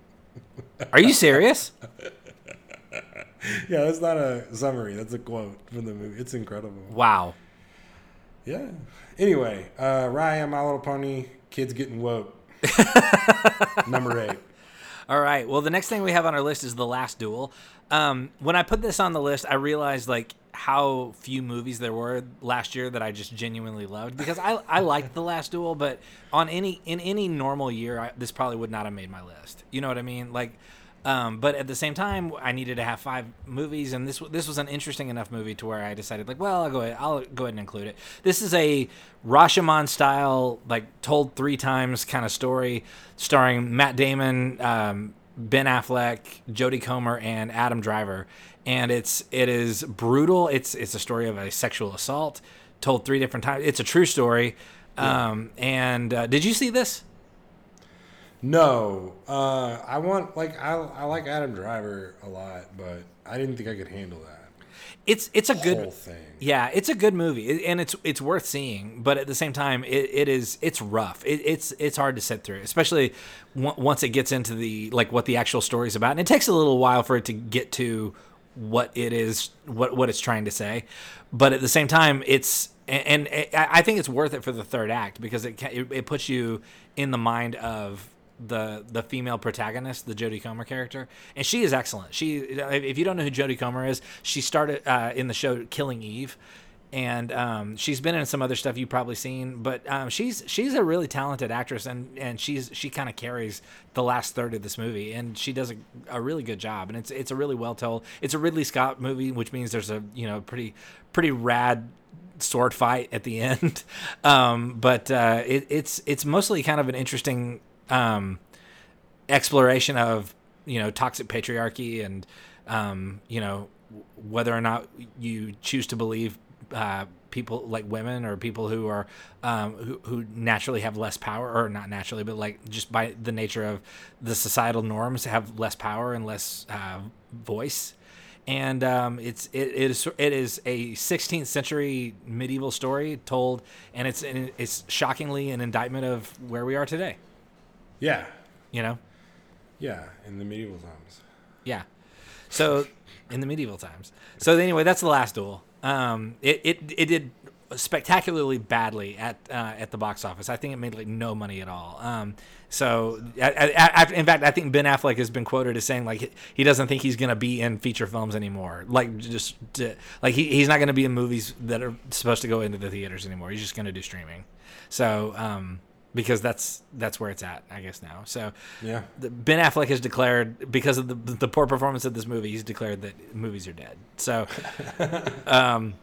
Are you serious? yeah, that's not a summary. That's a quote from the movie. It's incredible. Wow. Yeah. Anyway, uh, Raya, My Little Pony, kids getting woke. Number eight. All right. Well, the next thing we have on our list is The Last Duel. Um, when I put this on the list, I realized like how few movies there were last year that I just genuinely loved because I I liked The Last Duel, but on any in any normal year, I, this probably would not have made my list. You know what I mean? Like. Um, but at the same time, I needed to have five movies, and this this was an interesting enough movie to where I decided, like, well, I'll go ahead, I'll go ahead and include it. This is a Rashomon style, like told three times kind of story, starring Matt Damon, um, Ben Affleck, Jodie Comer, and Adam Driver, and it's it is brutal. It's it's a story of a sexual assault told three different times. It's a true story. Um, and uh, did you see this? No, uh, I want like I, I like Adam Driver a lot, but I didn't think I could handle that It's it's a good thing. Yeah, it's a good movie, and it's it's worth seeing. But at the same time, it, it is it's rough. It, it's it's hard to sit through, especially w- once it gets into the like what the actual story is about, and it takes a little while for it to get to what it is, what what it's trying to say. But at the same time, it's and, and I I think it's worth it for the third act because it it, it puts you in the mind of the the female protagonist, the Jodie Comer character, and she is excellent. She, if you don't know who Jodie Comer is, she started uh, in the show Killing Eve, and um, she's been in some other stuff you've probably seen. But um, she's she's a really talented actress, and and she's she kind of carries the last third of this movie, and she does a, a really good job. And it's it's a really well told. It's a Ridley Scott movie, which means there's a you know pretty pretty rad sword fight at the end. Um, but uh, it, it's it's mostly kind of an interesting um, exploration of you know toxic patriarchy and um, you know whether or not you choose to believe uh, people like women or people who are um, who, who naturally have less power or not naturally but like just by the nature of the societal norms have less power and less uh, voice. And um, it's it, it is it is a 16th century medieval story told and it's it's shockingly an indictment of where we are today Yeah, you know yeah, in the medieval times. yeah. So in the medieval times. So anyway, that's the last duel. Um, it, it it did spectacularly badly at uh, at the box office. I think it made like no money at all. Um, so I, I, I, in fact, I think Ben Affleck has been quoted as saying like he doesn't think he's going to be in feature films anymore. Like just to, like he, he's not going to be in movies that are supposed to go into the theaters anymore. He's just going to do streaming. So um, because that's that's where it's at, I guess now. So Yeah, the- Ben Affleck has declared because of the the poor performance of this movie, he's declared that movies are dead. So, um,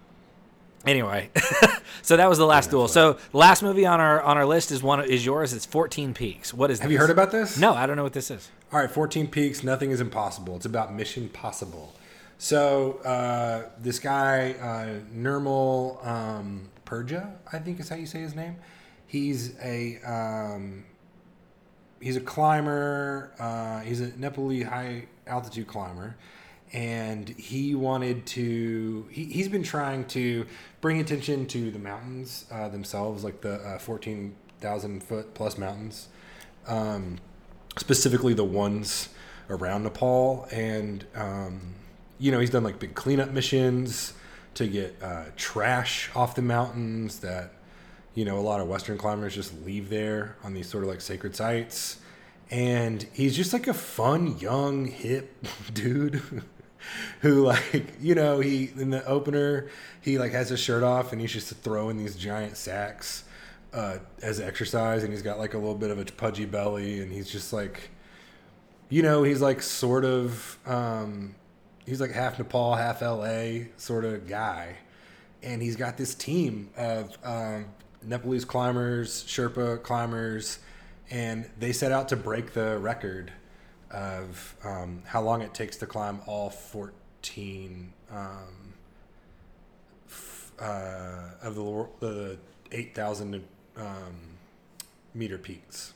anyway, so that was the last duel. So, last movie on our on our list is one is yours. It's Fourteen Peaks. What is? have you heard about this? No, I don't know what this is. All right, 14 Peaks, Nothing is Impossible. It's about Mission Possible. So, uh, this guy, uh, Nirmal um, Purja, I think is how you say his name. He's a um, he's a climber. Uh, he's a Nepali high altitude climber, and he wanted to. He, he's been trying to bring attention to the mountains uh, themselves, like the uh, fourteen thousand foot plus mountains, um, specifically the ones around Nepal, and um, you know he's done like big cleanup missions to get uh, trash off the mountains that you know a lot of western climbers just leave there on these sort of like sacred sites. And he's just like a fun young hip dude who like you know he in the opener he like has his shirt off and he's just throwing these giant sacks uh, as exercise. And he's got like a little bit of a pudgy belly and he's just like you know he's like sort of um, he's like half nepal half la sort of guy. And he's got this team of um, Nepalese climbers, Sherpa climbers, and they set out to break the record of um, how long it takes to climb all 14 um, uh, of the, the 8,000 um, meter peaks.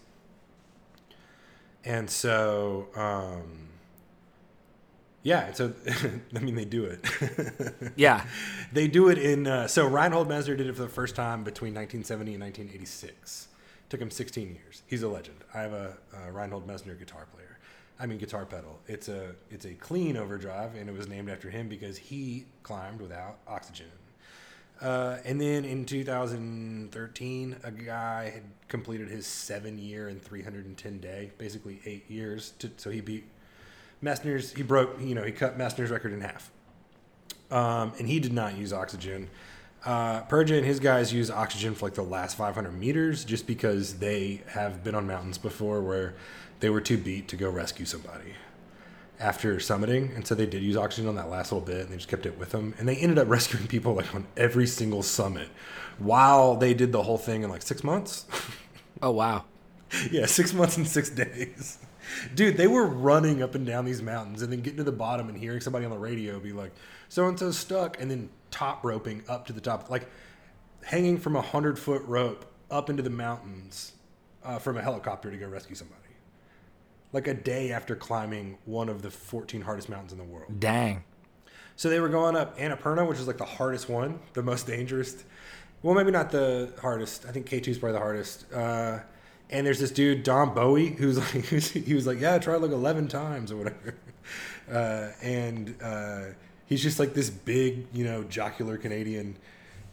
And so, um, yeah, so I mean, they do it. Yeah, They do it in. Uh, so Reinhold Messner did it for the first time between 1970 and 1986. Took him 16 years. He's a legend. I have a, a Reinhold Messner guitar player. I mean guitar pedal. It's a it's a clean overdrive, and it was named after him because he climbed without oxygen. Uh, and then in 2013, a guy had completed his seven year and 310 day, basically eight years. To, so he beat Messner's. He broke. You know, he cut Messner's record in half um, and he did not use oxygen. Uh, Purja and his guys use oxygen for like the last 500 meters just because they have been on mountains before where they were too beat to go rescue somebody after summiting. And so they did use oxygen on that last little bit and they just kept it with them. And they ended up rescuing people like on every single summit while they did the whole thing in like six months. Oh wow. yeah, six months and six days. Dude, they were running up and down these mountains and then getting to the bottom and hearing somebody on the radio be like, so and so stuck, and then top roping up to the top, like hanging from a hundred foot rope up into the mountains uh, from a helicopter to go rescue somebody. Like a day after climbing one of the 14 hardest mountains in the world. Dang. So they were going up Annapurna, which is like the hardest one, the most dangerous. Well, maybe not the hardest. I think K2 is probably the hardest. Uh, and there's this dude Don Bowie who's like he was like yeah try like 11 times or whatever. Uh, and uh, he's just like this big you know jocular Canadian.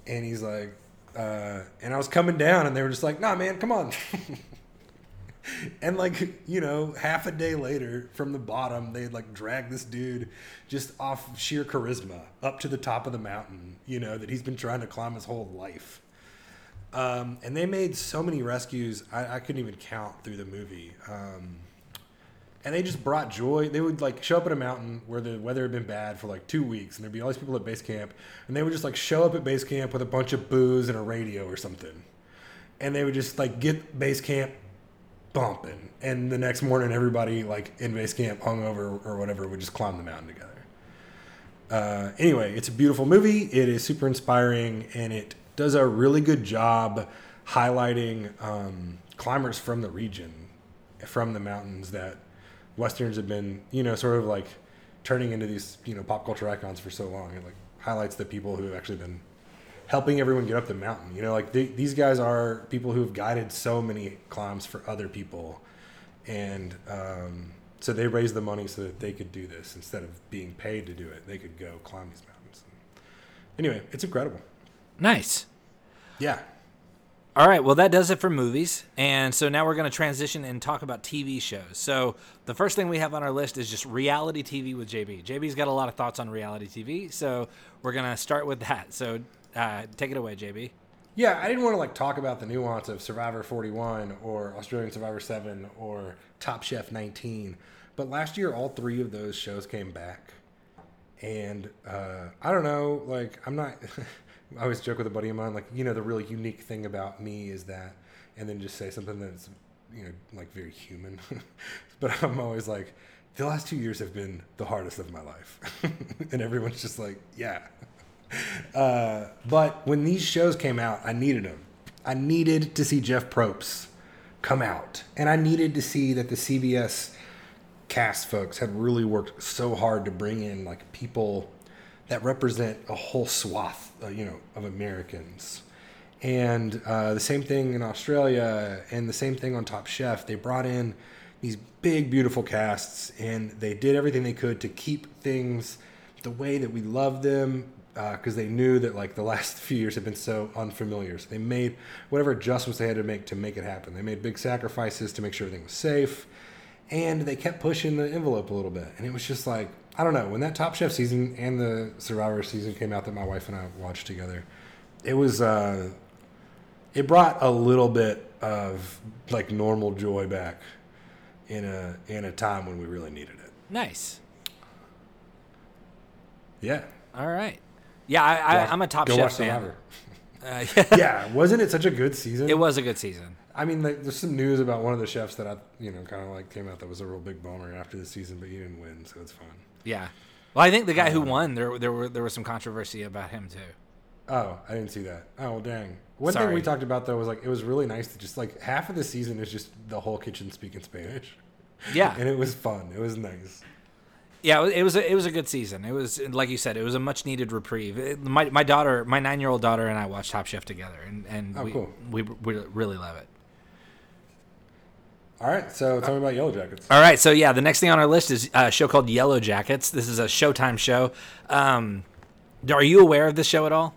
And he's like uh, and I was coming down and they were just like nah man come on. And like you know half a day later from the bottom they like dragged this dude just off sheer charisma up to the top of the mountain you know that he's been trying to climb his whole life um, and they made so many rescues, I, I couldn't even count through the movie. Um, and they just brought joy. They would like show up at a mountain where the weather had been bad for like two weeks, and there'd be all these people at base camp, and they would just like show up at base camp with a bunch of booze and a radio or something, and they would just like get base camp bumping, and the next morning everybody like in base camp hungover or whatever would just climb the mountain together. Uh, anyway, it's a beautiful movie. It is super inspiring, and it does a really good job highlighting um, climbers from the region, from the mountains that Westerns have been, you know, sort of like turning into these, you know, pop culture icons for so long. It like highlights the people who have actually been helping everyone get up the mountain. You know, like these guys are people who have guided so many climbs for other people, and um, so they raised the money so that they could do this instead of being paid to do it. They could go climb these mountains. Anyway, it's incredible. Nice. Yeah. All right, well, that does it for movies. And so now we're going to transition and talk about TV shows. So the first thing we have on our list is just reality TV with JB. JB's got a lot of thoughts on reality TV, so we're going to start with that. So uh, take it away, JB. Yeah, I didn't want to like talk about the nuance of Survivor 41 or Australian Survivor 7 or Top Chef 19, but last year all three of those shows came back, and uh, I don't know, like I'm not. I always joke with a buddy of mine, like, you know, the really unique thing about me is that, and then just say something that's, you know, like very human. but I'm always like, the last two years have been the hardest of my life. and everyone's just like, yeah. Uh, but when these shows came out, I needed them. I needed to see Jeff Probst come out. And I needed to see that the CBS cast folks had really worked so hard to bring in like people that represent a whole swath, uh, you know, of Americans. And uh, the same thing in Australia, and the same thing on Top Chef. They brought in these big, beautiful casts, and they did everything they could to keep things the way that we love them, because uh, they knew that like the last few years have been so unfamiliar. So they made whatever adjustments they had to make to make it happen. They made big sacrifices to make sure everything was safe, and they kept pushing the envelope a little bit. And it was just like I don't know when that Top Chef season and the Survivor season came out that my wife and I watched together. It was uh, it brought a little bit of like normal joy back in a in a time when we really needed it. Nice. Yeah. All right. Yeah, I, I, am a Top Go Chef fan. Uh, yeah, wasn't it such a good season? It was a good season. I mean, like, there's some news about one of the chefs that I, you know, kind of like came out that was a real big bummer after the season, but he didn't win, so it's fine. Yeah. Well, I think the guy who um, won there there were there was some controversy about him too. Oh, I didn't see that. Oh, dang. One Sorry. thing we talked about though was like it was really nice to just like half of the season is just the whole kitchen speaking Spanish. Yeah, and it was fun. It was nice. Yeah, it was a, it was a good season. It was like you said, it was a much needed reprieve. It, my my daughter, my nine year old daughter, and I watched Top Chef together, and and oh, we, cool. we we really love it. All right, so tell me about Yellow Jackets. All right, so yeah, the next thing on our list is a show called Yellow Jackets. This is a Showtime show. Um, are you aware of this show at all?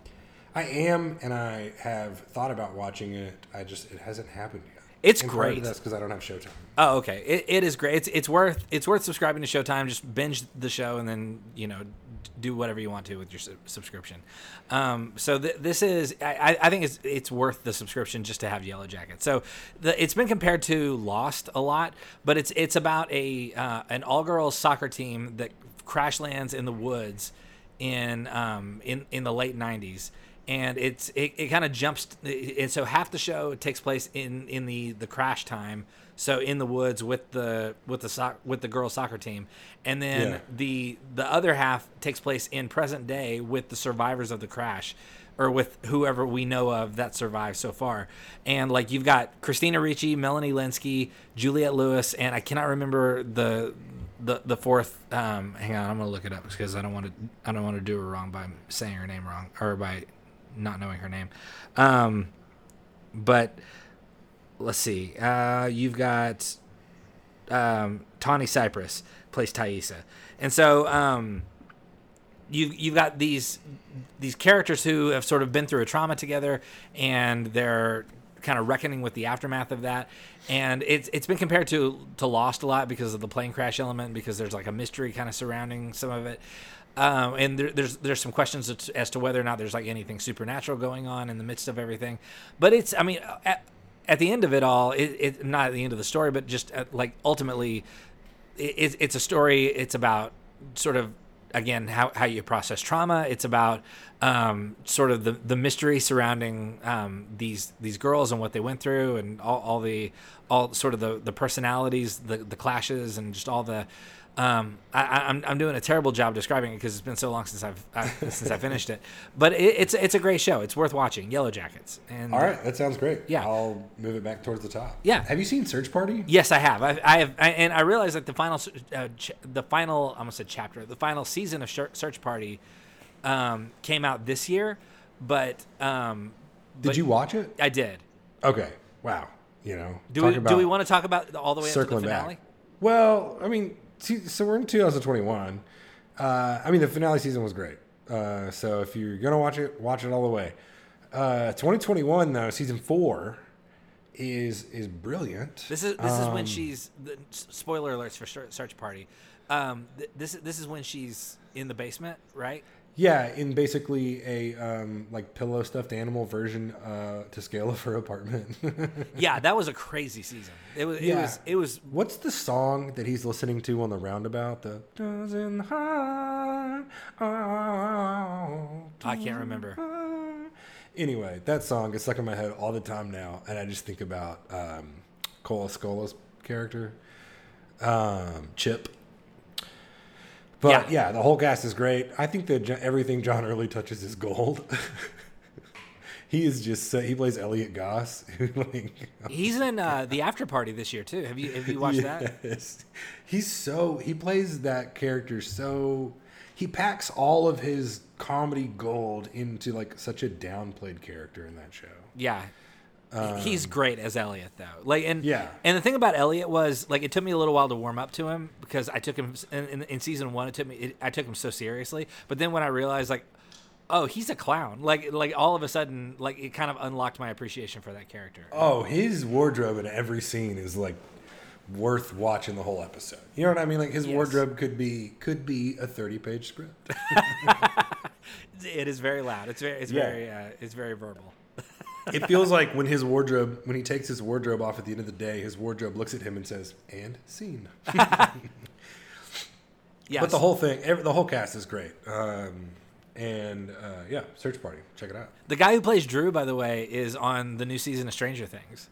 I am, and I have thought about watching it. I just it hasn't happened yet. It's and great. That's because I don't have Showtime. Oh, okay. It, it is great. It's it's worth it's worth subscribing to Showtime. Just binge the show and then you know do whatever you want to with your su- subscription. Um, so th- this is, I, I, think it's it's worth the subscription just to have Yellow Jacket. So the, it's been compared to Lost a lot, but it's it's about a uh, an all girls soccer team that crash lands in the woods in um, in in the late '90s and it's it, it kind of jumps and so half the show takes place in in the the crash time so in the woods with the with the soc- with the girls soccer team. And then Yeah. the the other half takes place in present day with the survivors of the crash or with whoever we know of that survived so far. And like you've got christina ricci melanie lynskey juliette lewis and i cannot remember the the the fourth um hang on i'm gonna look it up because i don't want to i don't want to do her wrong by saying her name wrong or by not knowing her name. Um but let's see uh you've got um tawny cypress plays taissa. And so um you you've got these these characters who have sort of been through a trauma together and they're kind of reckoning with the aftermath of that. And it's it's been compared to to Lost a lot because of the plane crash element because there's like a mystery kind of surrounding some of it. Um, and there, there's there's some questions as- to whether or not there's like anything supernatural going on in the midst of everything. But it's I mean at the end of it all it, it not at the end of the story but just at, like ultimately it, it's- a story. It's about sort of again how, how you process trauma. It's about um, sort of the, the mystery surrounding um, these these girls and what they went through and all, all the all sort of the, the personalities, the, the clashes, and just all the. Um, I, I- I'm, I'm doing a terrible job describing it because it's been so long since I've I, since I finished it, but it, it's it's a great show. It's worth watching. Yellow Jackets. And All right, that sounds great. Yeah. I'll move it back towards the top. Yeah. Have you seen Search Party? Yes, I have. I, I have, I, and I realized that the final, uh, ch- the final, I almost said chapter, the final season of Search Party, um, came out this year, but um, Did but you watch it? I did. Okay. Wow. You know. Do we do we want to talk about all the way up to the circling finale? back? Well, I mean, so we're in 2021. Uh, I mean, the finale season was great. Uh, so if you're gonna watch it, watch it all the way. Uh, 2021 though, season four is is brilliant. This is this is when Um, she's. The, spoiler alerts for Search Search Party. Um, th- this this is when she's in the basement, right? Yeah, in basically a um, like pillow stuffed animal version uh, to scale of her apartment. Yeah, that was a crazy season. It was. It Yeah. was. It was. What's the song that he's listening to on the roundabout? The doesn't hide. I can't remember. Anyway, that song is stuck in my head all the time now, and I just think about um, Cole Escola's character, um, Chip. But Yeah. yeah. the whole cast is great. I think that everything John Early touches is gold. he is just so, he plays Elliot Goss. like, He's in uh, the After Party this year too. Have you Have you watched that? He's so he plays that character so he packs all of his comedy gold into like such a downplayed character in that show. Yeah. He's great as Elliot though. Like and Um, Yeah. and the thing about Elliot was like it took me a little while to warm up to him because I took him in, in, in season 1 it took me it, I took him so seriously. But then when I realized like oh, he's a clown. Like like all of a sudden like it kind of unlocked my appreciation for that character. Oh, his wardrobe in every scene is like worth watching the whole episode. You know what I mean? Like his Yes. wardrobe could be could be a 30-page script. It is very loud. It's very it's Yeah. very uh, it's very verbal. It feels like when his wardrobe when he takes his wardrobe off at the end of the day, his wardrobe looks at him and says, "And scene." Yeah. But the whole thing, every, the whole cast is great. Um, and uh, yeah, Search Party, check it out. the guy who plays Drew by the way is on the new season of Stranger Things.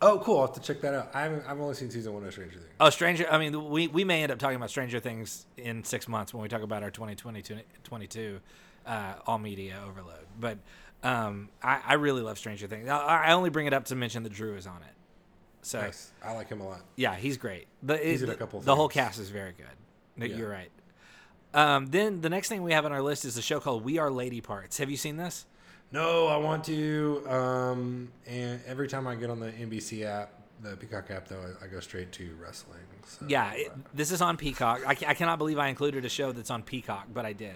Oh, cool! I'll have to check that out. I haven't, I've only seen season one of Stranger Things. Oh, Stranger. I mean, we, we may end up talking about Stranger Things in six months when we talk about our 2022 22, uh, all media overload. But um, I, I really love Stranger Things. I, I only bring it up to mention that Drew is on it. So Nice. I like him a lot. yeah, he's great. The, He's it- in a couple the whole cast is very good. Yeah. You're right. Um, then the next thing we have on our list is a show called We Are Lady Parts. Have you seen this? No, I want to. Um, and every time I get on the NBC app, the Peacock app, though, I, I go straight to wrestling. So. Yeah, it, this is on Peacock. I, I cannot believe I included a show that's on Peacock, but I did.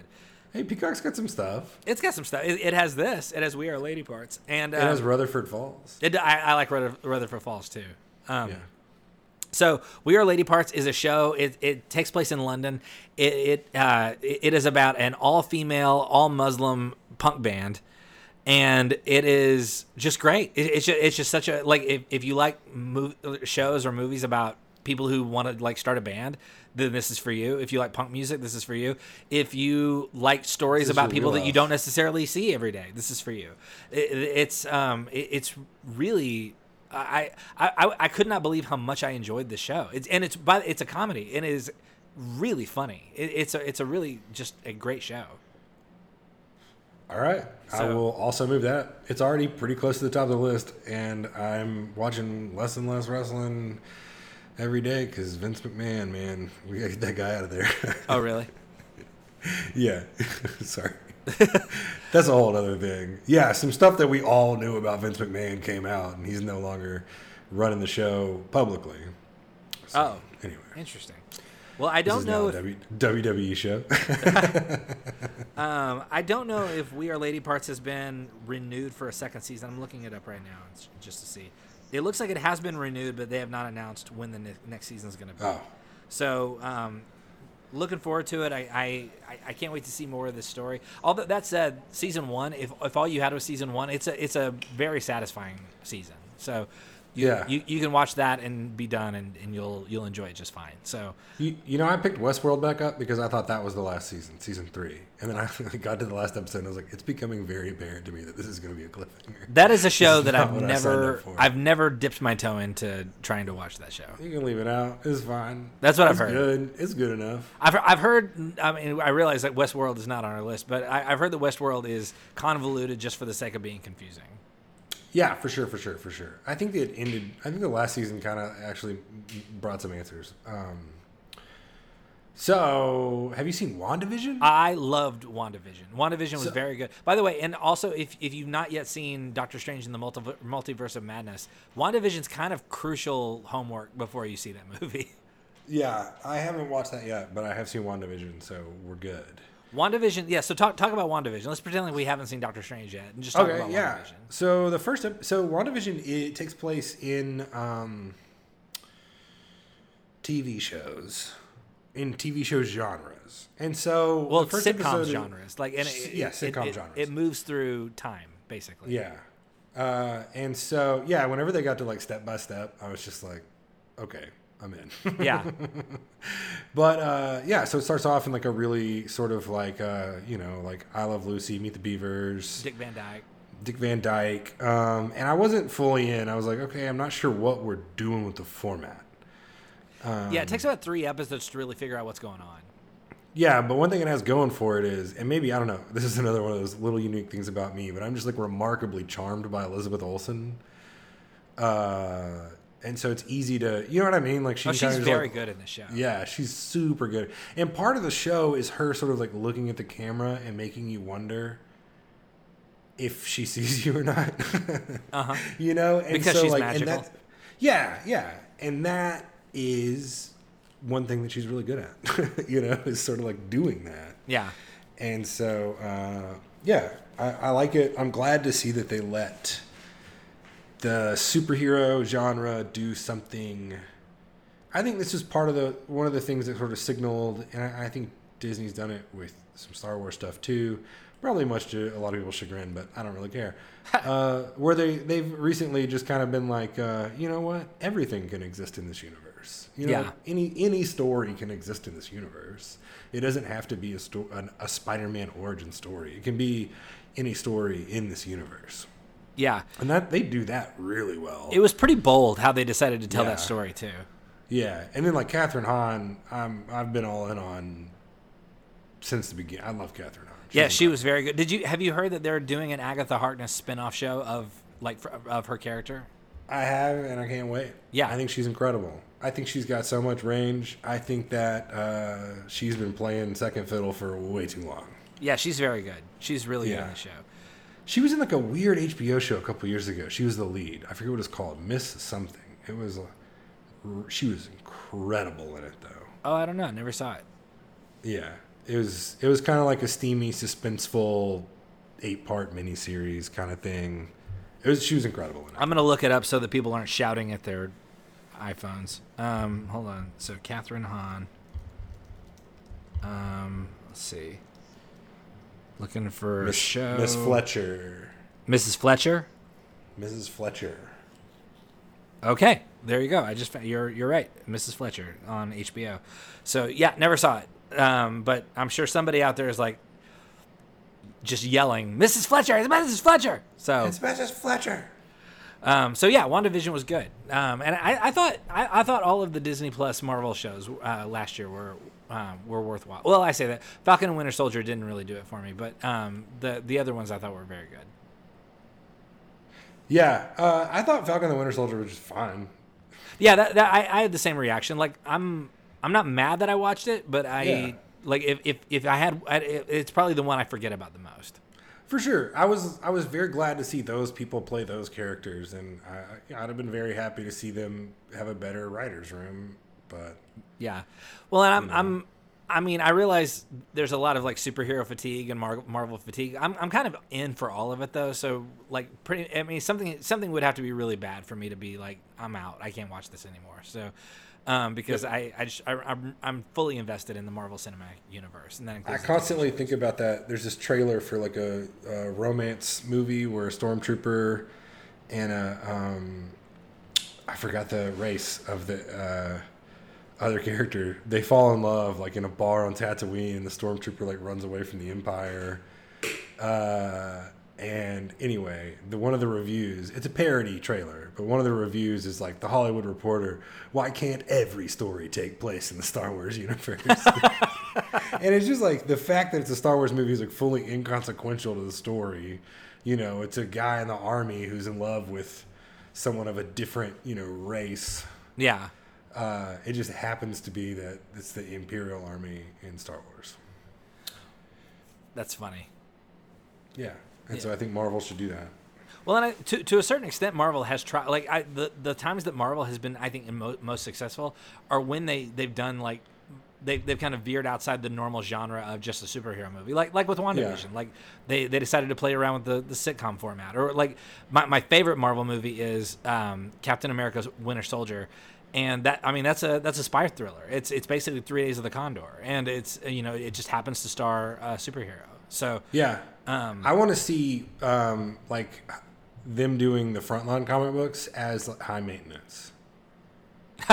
Hey, Peacock's got some stuff. It's got some stuff. It, it has this. It has We Are Lady Parts, and It has um, Rutherford Falls. It, I, I like Rutherford Falls too. Um, yeah. So, We Are Lady Parts is a show. It, it takes place in London. It it, uh, it it is about an all female, all Muslim punk band, and it is just great. It, it's just, it's just such a like if, if you like mov- shows or movies about people who want to like start a band, then this is for you. If you like punk music, this is for you. If you like stories about people that you don't necessarily see every day, this is for you. It, it's um, it, it's really. I, I I could not believe how much I enjoyed the show. It's and it's but it's a comedy and it is really funny. It, it's a it's a really just a great show. All right. I will also move that. It's already pretty close to the top of the list, and I'm watching less and less wrestling every day because Vince McMahon, man, we gotta get that guy out of there. Oh really? yeah. Sorry. That's a whole other thing. Yeah, some stuff that we all knew about Vince McMahon came out, and he's no longer running the show publicly. Oh, Anyway, interesting. Well, I don't know now if W- WWE show. Um, I don't know if We Are Lady Parts has been renewed for a second season. I'm looking it up right now just to see. It looks like it has been renewed, but they have not announced when the ne- next season is going to be. oh, So, um, looking forward to it. I, I, I- can't wait to see more of this story. Although that said, season one, if, if all you had was season one, it's a it's a very satisfying season. So, Yeah. you, you can watch that and be done, and, and you'll you'll enjoy it just fine. So, You, you know, I picked Westworld back up because I thought that was the last season, season three. And then I got to the last episode and I was like, it's becoming very apparent to me that this is going to be a cliffhanger. That is a show is that I've what I signed never. I've never dipped my toe into trying to watch that show. You can leave it out. It's fine. That's what I've It's heard. Good. It's good enough. I've I've heard I mean I realize that Westworld is not on our list, but I, I've heard that Westworld is convoluted just for the sake of being confusing. Yeah, for sure, for sure, for sure. I think it ended. I think the last season kind of actually brought some answers. Um, so, have you seen WandaVision? I loved WandaVision. WandaVision was So- very good. By the way, and also if, if you've not yet seen Doctor Strange in the multiv- Multiverse of Madness, WandaVision's kind of crucial homework before you see that movie. yeah, I haven't watched that yet, but I have seen WandaVision, so we're good. WandaVision, yeah. So talk talk about WandaVision. Let's pretend like we haven't seen Doctor Strange yet, and just talk Okay, about yeah. WandaVision. So the first, ep- so WandaVision, it takes place in um, TV shows, in TV show genres, and so Well, the first sitcom episode genres, like and it, Yeah, it- sitcom it, genres. It moves through time, basically. Yeah. Uh, and so, yeah, whenever they got to like step by step, I was just like, okay, I'm in. Yeah. but uh, yeah, so it starts off in like a really sort of like, uh, you know, like I Love Lucy, Meet the Beavers, Dick Van Dyke. Dick Van Dyke. Um, and I wasn't fully in. I was like, okay, I'm not sure what we're doing with the format. yeah, it takes about three episodes to really figure out what's going on. Yeah, but one thing it has going for it is, and maybe I don't know, this is another one of those little unique things about me, but I'm just like remarkably charmed by Elizabeth Olsen. Uh, and so it's easy to, you know what I mean? Like she Oh, she's very like, good in the show. Yeah, she's super good. And part of the show is her sort of like looking at the camera and making you wonder if she sees you or not. Uh-huh. You know, and Because so she's like, magical. And that, yeah, yeah, and that is one thing that she's really good at. you know, is sort of like doing that. Yeah. And so, uh, yeah, I, I like it. I'm glad to see that they let the superhero genre do something. I think this is part of the one of the things that sort of signaled, and I, I think Disney's done it with some Star Wars stuff too. Probably much to a lot of people's chagrin, but I don't really care. uh, where they they've recently just kind of been like, uh, you know what, everything can exist in this universe. You know, Yeah. any any story can exist in this universe. It doesn't have to be a sto- an, a Spider-Man origin story. It can be any story in this universe, Yeah. and that they do that really well. It was pretty bold how they decided to tell Yeah. that story too. yeah, and then like Kathryn Hahn, I'm I've been all in on since the beginning. I love Kathryn Hahn. She's Yeah, she was very good. Did you have you heard that they're doing an Agatha Harkness spin-off show of like of her character? I have, and I can't wait. Yeah. I think she's incredible. I think she's got so much range. I think that uh, she's been playing second fiddle for way too long. Yeah, she's very good. She's really good Yeah. in the show. She was in like a weird HBO show a couple years ago. She was the lead. I forget what it's called. Miss something. It was. uh, She was incredible in it though. Oh, I don't know. I Never saw it. Yeah, it was. It was kind of like a steamy, suspenseful, eight-part miniseries kind of thing. It was. She was incredible in it. I'm gonna look it up so that people aren't shouting at their iPhones. Um, hold on. So Kathryn Hahn. Um, let's see. Looking for Miss, show. Miss Fletcher. Mrs. Fletcher. Mrs. Fletcher. Okay, there you go. I just you're you're right, Mrs. Fletcher on HBO. So yeah, never saw it, um, but I'm sure somebody out there is like just yelling, "Mrs. Fletcher, it's Mrs. Fletcher!" So It's Mrs. Fletcher. um, so yeah, WandaVision was good, um, and I, I thought I, I thought all of the Disney Plus Marvel shows uh, last year were um, were worthwhile. Well, I say that Falcon and Winter Soldier didn't really do it for me, but um, the the other ones I thought were very good. Yeah, uh, I thought Falcon and the Winter Soldier was just fine. Yeah, that, that I, I had the same reaction. Like I'm I'm not mad that I watched it, but I Yeah. like if, if if I had I, it's probably the one I forget about the most. For sure, I was I was very glad to see those people play those characters, and I, I'd have been very happy to see them have a better writers' room. But Yeah. Well, and I'm I'm I mean, I realize there's a lot of like superhero fatigue and Mar- Marvel fatigue. I'm I'm kind of in for all of it though. So like pretty I mean something something would have to be really bad for me to be like I'm out. I can't watch this anymore. So um, because I, I, just, I I'm, I'm fully invested in the Marvel Cinematic Universe, and that I constantly think about that. There's this trailer for like a, a romance movie where a stormtrooper and a um, I forgot the race of the uh, other character. They fall in love like in a bar on Tatooine, and the stormtrooper like runs away from the Empire. Uh, and anyway, the one of the reviews, it's a parody trailer, but one of the reviews is like the Hollywood Reporter. Why can't every story take place in the Star Wars universe? and it's just like the fact that it's a Star Wars movie is like fully inconsequential to the story. You know, it's a guy in the army who's in love with someone of a different, you know, race. yeah. Uh, it just happens to be that it's the Imperial Army in Star Wars. That's funny. Yeah, and so I think Marvel should do that. Well, and I, to to a certain extent, Marvel has tried. Like I, the the times that Marvel has been, I think, mo- most successful are when they they've done like they they've kind of veered outside the normal genre of just a superhero movie. Like like with WandaVision, like they they decided to play around with the the sitcom format. Or like my my favorite Marvel movie is um, Captain America's Winter Soldier. And that I mean that's a that's a spy thriller. It's it's basically Three Days of the Condor, and it's you know it just happens to star a superhero. So Yeah, Um, I want to see um, like them doing the frontline comic books as high maintenance.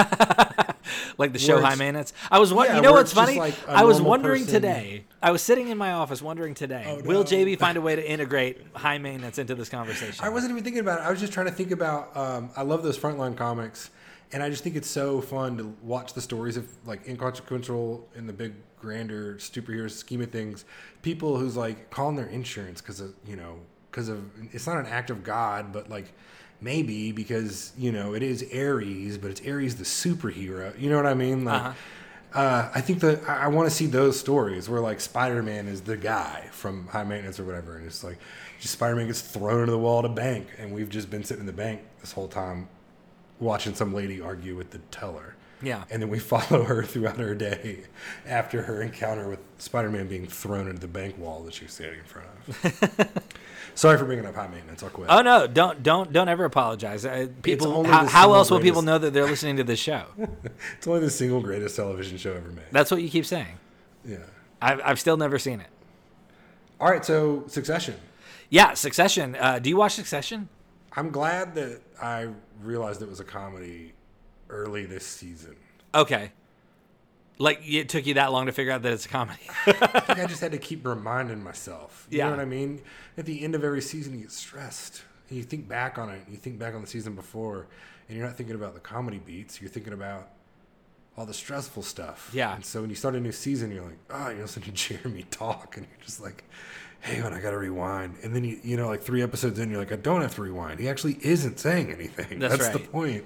like the show High Maintenance. I was wondering. Yeah, you know what's funny? like I was wondering person- today. I was sitting in my office wondering today. Oh, Will no. JB find a way to integrate High Maintenance into this conversation? I wasn't even thinking about it. I was just trying to think about. Um, I love those frontline comics, and I just think it's so fun to watch the stories of like inconsequential in the big grander superhero scheme of things. People who's like calling their insurance because of you know because of it's not an act of God, but like maybe because you know it is Ares, but it's Ares the superhero. You know what I mean? Like. Uh-huh. Uh, I think that I, I want to see those stories where like Spider-Man is the guy from High Maintenance or whatever, and it's like Spider-Man gets thrown into the wall at a bank, and we've just been sitting in the bank this whole time watching some lady argue with the teller, Yeah. and then we follow her throughout her day after her encounter with Spider-Man being thrown into the bank wall that she's standing in front of. Sorry for bringing up High Maintenance. I'll quit. Oh no! Don't don't don't ever apologize. Uh, people, how, how else will people know that they're listening to this show? It's only the single greatest television show ever made. That's what you keep saying. Yeah. I've I've still never seen it. All right, so Succession. Yeah, Succession. Uh, do you watch Succession? I'm glad that I realized it was a comedy early this season. Okay. Like it took you that long to figure out that it's a comedy. I think I just had to keep reminding myself. You Yeah. know what I mean? At the end of every season, you get stressed. And you think back on it. You think back on the season before, and you're not thinking about the comedy beats. You're thinking about all the stressful stuff. Yeah. And so when you start a new season, you're like, oh, you listen to Jeremy talk, and you're just like, hey, man, I got to rewind. And then you, you know, like three episodes in, you're like, I don't have to rewind. He actually isn't saying anything. That's the right. point.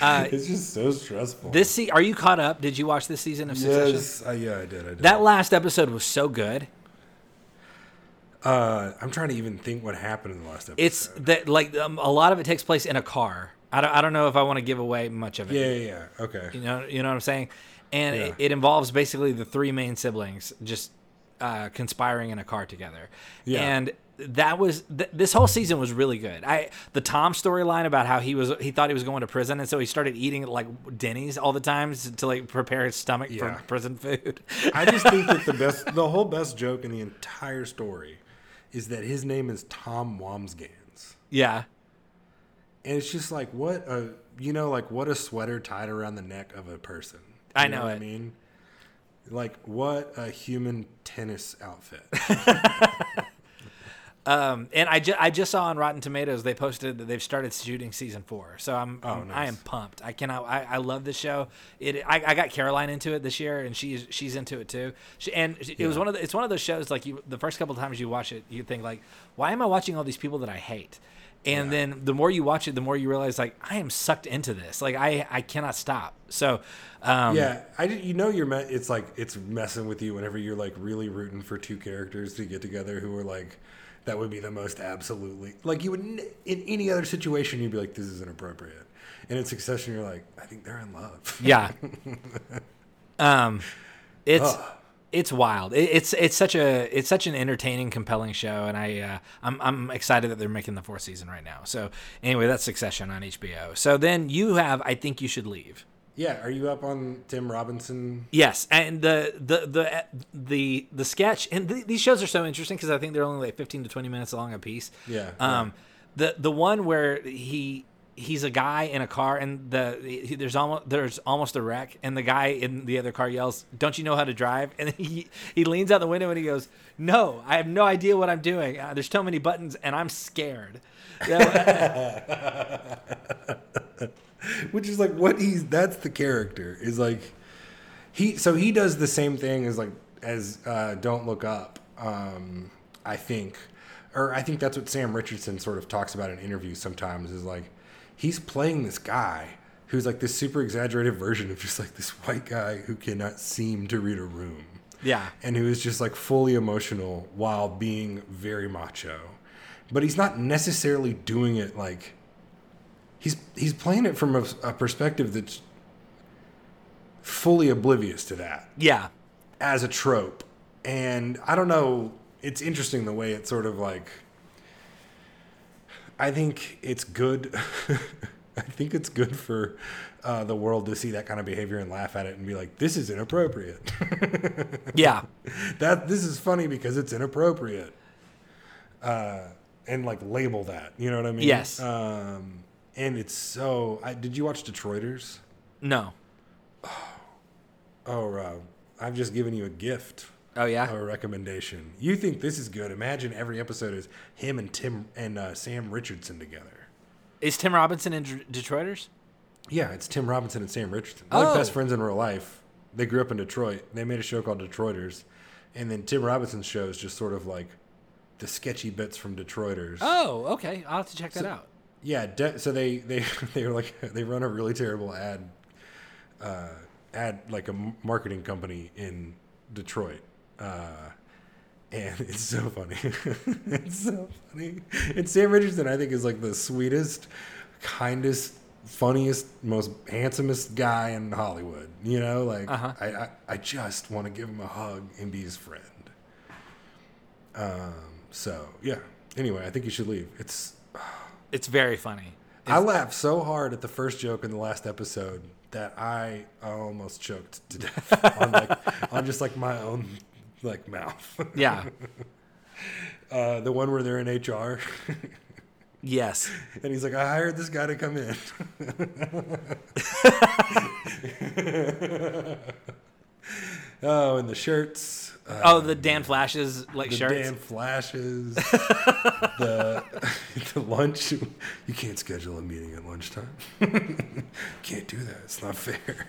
Uh, it's just so stressful. this se- are you caught up? Did you watch this season of Succession? Yes, uh, yeah, I did. I did. That last episode was so good. uh, I'm trying to even think what happened in the last episode. It's that like um, a lot of it takes place in a car. I don't, I don't know if I want to give away much of it. yeah, yeah, yeah. Okay. You know, you know what I'm saying? And Yeah. it, it involves basically the three main siblings just uh, conspiring in a car together. Yeah. And that was th- this whole season was really good. I the Tom storyline about how he was he thought he was going to prison and so he started eating like Denny's all the time to, to like prepare his stomach Yeah. for prison food. I just think that the best, the whole best joke in the entire story is that his name is Tom Wambsgans. yeah. And it's just like, what a you know, like what a sweater tied around the neck of a person. I You know what it. I mean, like what a human tennis outfit. Um, and I, ju- I just saw on Rotten Tomatoes they posted that they've started shooting season four, so I'm, I'm- I am pumped. I cannot I, I love this show. It I, I got Caroline into it this year, and she's she's into it too. She, and it was one of the, it's one of those shows like you the first couple times you watch it, you think like, why am I watching all these people that I hate? And then the more you watch it, the more you realize like I am sucked into this. Like I I cannot stop. So um, yeah, I did- you know you're me- it's like it's messing with you whenever you're like really rooting for two characters to get together who are like that would be the most absolutely like you would n- in any other situation you'd be like this is inappropriate. And in Succession you're like I think they're in love. Yeah. um, it's. It's wild. It, it's it's such a it's such an entertaining, compelling show, and I uh, I'm I'm excited that they're making the fourth season right now. So anyway, that's Succession on HBO. So then you have I think you should leave. Yeah, are you up on Tim Robinson? Yes, and the the the the the sketch and th- these shows are so interesting because I think they're only like fifteen to twenty minutes long a piece. Yeah, Um, the the one where he he's a guy in a car and the he, there's almost there's almost a wreck and the guy in the other car yells, "Don't you know how to drive?" And he he leans out the window and he goes, "No, I have no idea what I'm doing. Uh, there's so many buttons and I'm scared." Which is like what he's that's the character is like he so he does the same thing as like as uh, don't look up um i think or i think that's what sam richardson sort of talks about in interviews sometimes is like he's playing this guy who's like this super exaggerated version of just like this white guy who cannot seem to read a room yeah, and who is just like fully emotional while being very macho. But he's not necessarily doing it like he's he's playing it from a, a perspective that's fully oblivious to that yeah, as a trope. And I don't know, it's interesting the way it sort of like I think it's good. I think it's good for uh, the world to see that kind of behavior and laugh at it and be like, "This is inappropriate." yeah. that this is funny because it's inappropriate uh and like label that you know what i mean Yes. um and it's so I, did you watch detroiters No. oh uh, i've just given you a gift Oh yeah. a recommendation you think this is good imagine every episode is him and tim and uh, sam richardson together Is Tim Robinson in D- Detroiters? yeah it's tim robinson and sam richardson they're like Oh. best friends in real life they grew up in detroit they made a show called detroiters and then tim robinson's show is just sort of like the sketchy bits from detroiters Oh, okay. I'll have to check that out. Yeah, de- so they they they were like they run a really terrible ad uh, ad like a marketing company in Detroit. Uh, and it's so funny. it's so funny. And Sam Richardson, I think, is like the sweetest, kindest, funniest, most handsomest guy in Hollywood. You know, like Uh-huh. I, I I just want to give him a hug and be his friend. Um. So yeah. Anyway, I think you should leave. It's It's very funny. I laughed so hard at the first joke in the last episode that I almost choked to death on like on just like my own like mouth. Yeah. Uh, the one where they're in HR yes. and he's like, I hired this guy to come in. oh, and the shirts. Uh, Oh, the Dan Flashes like the shirts. damn flashes. the the lunch. You can't schedule a meeting at lunchtime. can't do that. It's not fair.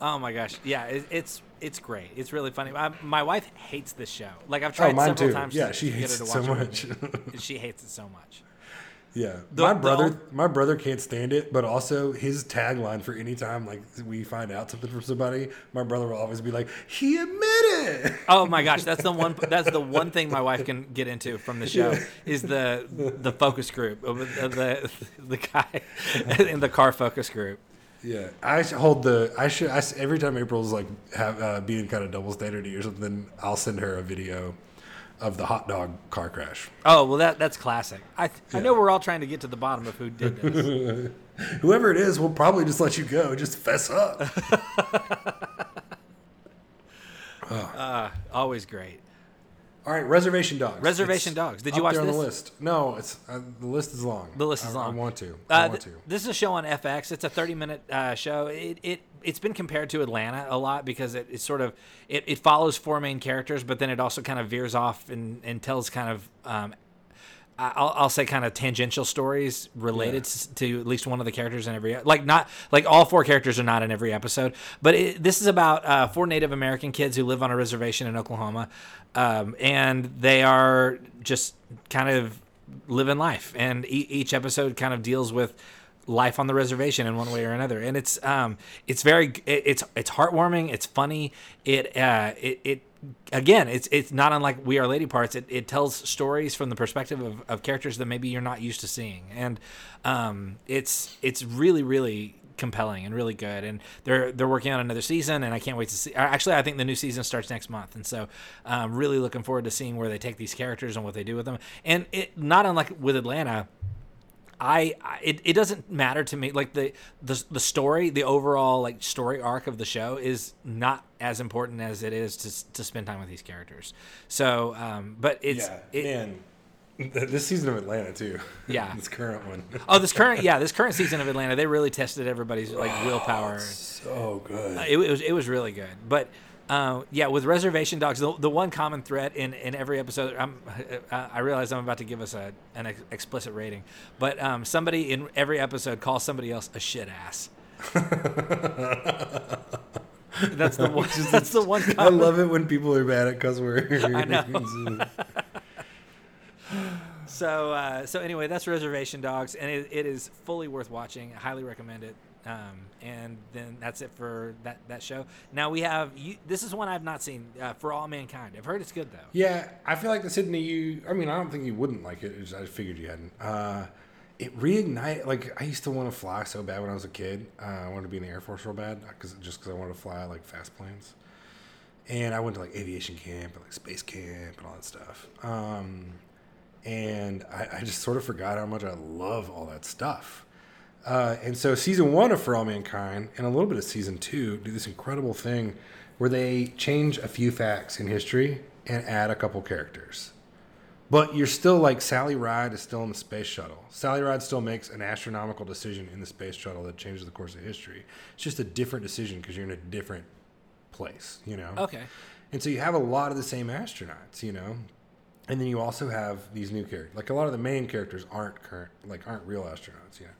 Oh my gosh, yeah, it, it's it's great. It's really funny. I, my wife hates this show. Like I've oh, tried oh, mine several too. times. Yeah, to, she to get hates her it so much. it, she hates it so much. yeah, The- my brother, ol- my brother can't stand it. But also, his tagline for any time like we find out something from somebody, my brother will always be like, "He admitted." Oh my gosh, that's the one. That's the one thing my wife can get into from the show is the the focus group, the the, the guy in the car focus group. Yeah, I hold the. I should. I, every time April's like have, uh, being kind of double standardy or something, I'll send her a video of the hot dog car crash. Oh well, that that's classic. I I know we're all trying to get to the bottom of who did this. Whoever it is we'll probably just let you go. Just fess up. uh, always great. All right, Reservation Dogs. Reservation It's Dogs. Did you watch there on this? the list? No, it's uh, the list is long. The list is I- long. I want to. I Uh, want th- to. this is a show on FX. It's a 30 minute uh, show. It, it it's been compared to Atlanta a lot because it, it sort of it, it follows four main characters, but then it also kind of veers off and, and tells kind of um, I'll, I'll say kind of tangential stories related Yeah. to at least one of the characters in every like not like all four characters are not in every episode but it, this is about uh, four native american kids who live on a reservation in oklahoma um, and they are just kind of living life. And e- each episode kind of deals with life on the reservation in one way or another. And it's um it's very it, it's it's heartwarming. It's funny. It uh it, it again it's it's not unlike we are lady parts. It, it tells stories from the perspective of, of characters that maybe you're not used to seeing. And um it's it's really really compelling and really good and they're they're working on another season and i can't wait to see actually i think the new season starts next month and so um really looking forward to seeing where they take these characters and what they do with them and it not unlike with atlanta I, I it, it doesn't matter to me like the, the the story the overall like story arc of the show is not as important as it is to to spend time with these characters so um but it's Yeah, it, man. Th- This season of Atlanta too. Yeah. this current one. oh this current yeah this current season of Atlanta they really tested everybody's like willpower So good. it, it was it was really good but uh, yeah, with reservation dogs, the, the one common threat in, in every episode, I'm, uh, I realize I'm about to give us a, an ex- explicit rating, but um, somebody in every episode calls somebody else a shit ass. that's the one. That's the one. I love it when people are bad at cuss words. I know. So uh, so anyway, that's Reservation Dogs, and it, it is fully worth watching. I highly recommend it. Um, and then that's it for that that show. Now we have you, this is one I've not seen uh, for All Mankind. I've heard it's good though. Yeah, I feel like the Sydney you. I mean, I don't think you wouldn't like it. I figured you hadn't. Uh, it reignited. Like I used to want to fly so bad when I was a kid. Uh, I wanted to be in the Air Force real bad, cause just because I wanted to fly like fast planes. And I went to like aviation camp and like space camp and all that stuff. Um, and I, I just sort of forgot how much I love all that stuff. Uh, and so season one of For All Mankind and a little bit of season two do this incredible thing where they change a few facts in history and add a couple characters. But you're still like Sally Ride is still in the space shuttle. Sally Ride still makes an astronomical decision in the space shuttle that changes the course of history. It's just a different decision because you're in a different place, you know? Okay. And so you have a lot of the same astronauts, you know, and then you also have these new characters. Like a lot of the main characters aren't current, like aren't real astronauts, you know.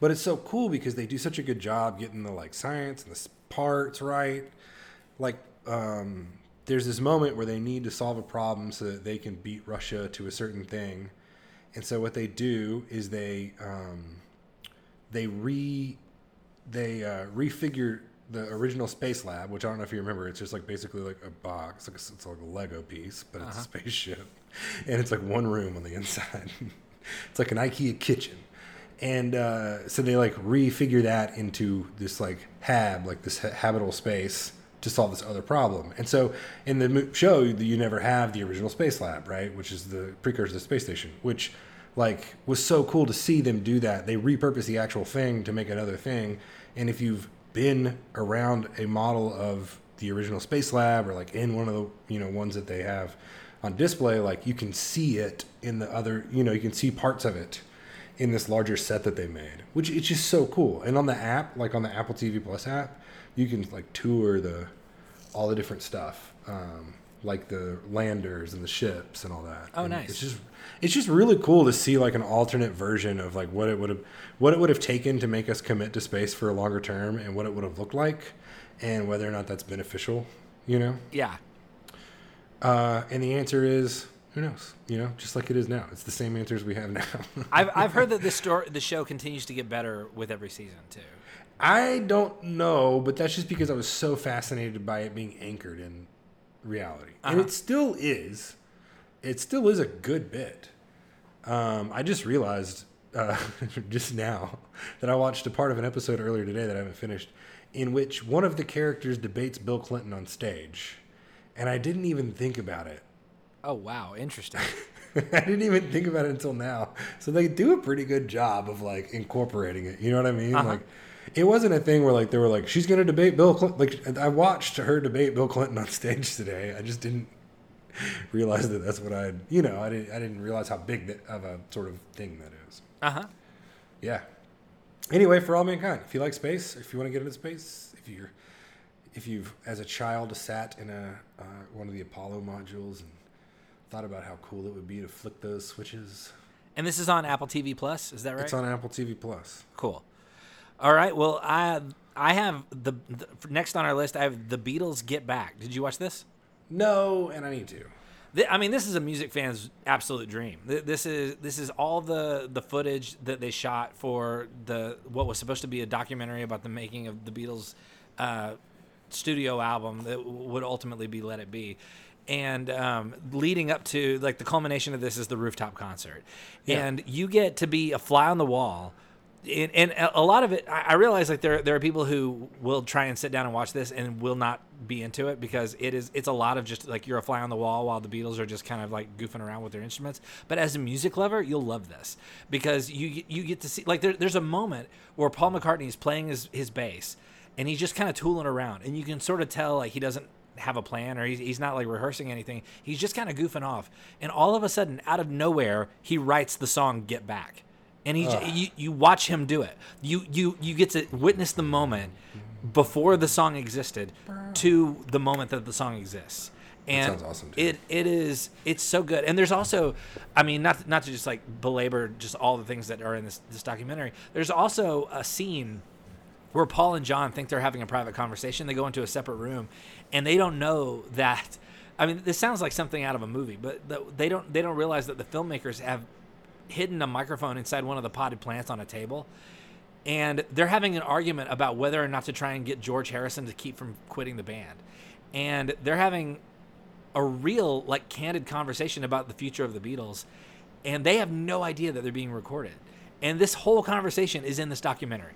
But it's so cool because they do such a good job getting the like science and the parts right. Like, um, there's this moment where they need to solve a problem so that they can beat Russia to a certain thing, and so what they do is they um, they re they uh, refigured the original space lab, which I don't know if you remember. It's just like basically like a box, like a, it's like a Lego piece, but it's a spaceship, and it's like one room on the inside. it's like an IKEA kitchen, and uh, so they like refigure that into this like hab, like this ha- habitable space to solve this other problem. And so in the show, you never have the original space lab, right? Which is the precursor to the space station, which like was so cool to see them do that. They repurpose the actual thing to make another thing. And if you've been around a model of the original space lab or like in one of the you know ones that they have on display, like you can see it in the other, you know, you can see parts of it in this larger set that they made, which it's just so cool. And on the app, like on the Apple TV Plus app, you can like tour the all the different stuff, um, like the landers and the ships and all that. Oh, And nice. It's just it's just really cool to see like an alternate version of like what it would have what it would have taken to make us commit to space for a longer term and what it would have looked like, and whether or not that's beneficial. You know. Yeah. Uh, and the answer is who knows? You know, just like it is now. It's the same answers we have now. I've, I've heard that this story, the show continues to get better with every season too. I don't know, but that's just because I was so fascinated by it being anchored in reality, and Uh-huh. it still is. It still is a good bit. Um, I just realized uh, just now that I watched a part of an episode earlier today that I haven't finished, in which one of the characters debates Bill Clinton on stage, and I didn't even think about it. Oh wow, interesting. I didn't even think about it until now. So they do a pretty good job of like incorporating it. You know what I mean? Uh-huh. Like, it wasn't a thing where like they were like, she's gonna debate Bill Clinton. Like I watched her debate Bill Clinton on stage today. I just didn't realize that that's what I, you know, I didn't, I didn't realize how big that, of a sort of thing that is. Uh huh. Yeah. Anyway, for all mankind, if you like space, if you want to get into space, if you're, if you've as a child sat in a uh, one of the Apollo modules and thought about how cool it would be to flick those switches, And this is on Apple TV Plus. Is that right? it's on Apple TV Plus. Cool. All right. Well, I I have the, the next on our list. I have the Beatles Get Back. Did you watch this? No, and I need to. I mean, this is a music fan's absolute dream. This is this is all the the footage that they shot for the what was supposed to be a documentary about the making of the Beatles' uh, studio album that would ultimately be Let It Be. And um, leading up to like the culmination of this is the rooftop concert, Yeah. and you get to be a fly on the wall. And, and a lot of it, I I realize like there there are people who will try and sit down and watch this and will not be into it because it is it's a lot of just like you're a fly on the wall while the Beatles are just kind of like goofing around with their instruments. But as a music lover, you'll love this because you you get to see like there, there's a moment where Paul McCartney is playing his his bass and he's just kind of tooling around and you can sort of tell like he doesn't have a plan or he's, he's not like rehearsing anything. He's just kind of goofing off and all of a sudden out of nowhere he writes the song Get Back and he j you, you watch him do it. You you you get to witness the moment before the song existed to the moment that the song exists. And sounds awesome, too. it it is it's so good. And there's also I mean not not to just like belabor just all the things that are in this this documentary. There's also a scene where Paul and John think they're having a private conversation. They go into a separate room, and they don't know that. I mean, this sounds like something out of a movie, but the, they don't they don't realize that the filmmakers have hidden a microphone inside one of the potted plants on a table, and they're having an argument about whether or not to try and get George Harrison to keep from quitting the band, and they're having a real like candid conversation about the future of the Beatles, and they have no idea that they're being recorded, and this whole conversation is in this documentary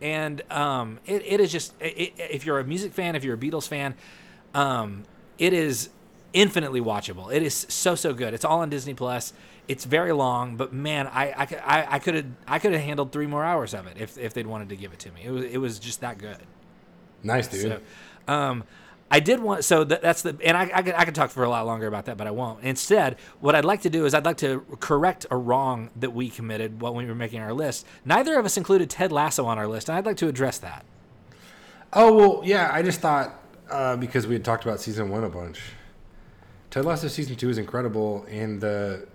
and um, it, it is just it, if you're a music fan, if you're a Beatles fan, um, it is infinitely watchable. It is so so good. It's all on Disney Plus. It's very long, but man, I I could I, I could have I could have handled three more hours of it if if they'd wanted to give it to me. It was it was just that good. Nice, dude. So, um, I did want so that, that's the and I I could, I could talk for a lot longer about that, but I won't. Instead, what I'd like to do is I'd like to correct a wrong that we committed when we were making our list. Neither of us included Ted Lasso on our list, and I'd like to address that. Oh well, yeah. I just thought uh, because we had talked about season one a bunch. Ted Lasso season two is incredible, and the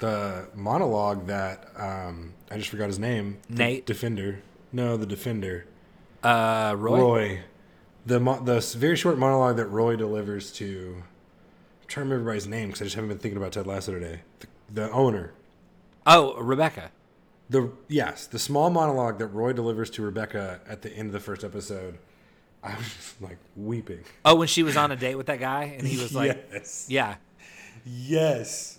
the monologue that um, I just forgot his name. the Nate? Defender. No, the Defender. Uh, Roy. Roy. The the very short monologue that Roy delivers to. I'm trying to remember everybody's name because I just haven't been thinking about Ted Lasso today. The, the owner. Oh, Rebecca. The yes, the small monologue that Roy delivers to Rebecca at the end of the first episode. I was just like weeping. Oh, when she was on a date with that guy, and he was like, yes, "Yeah, yes.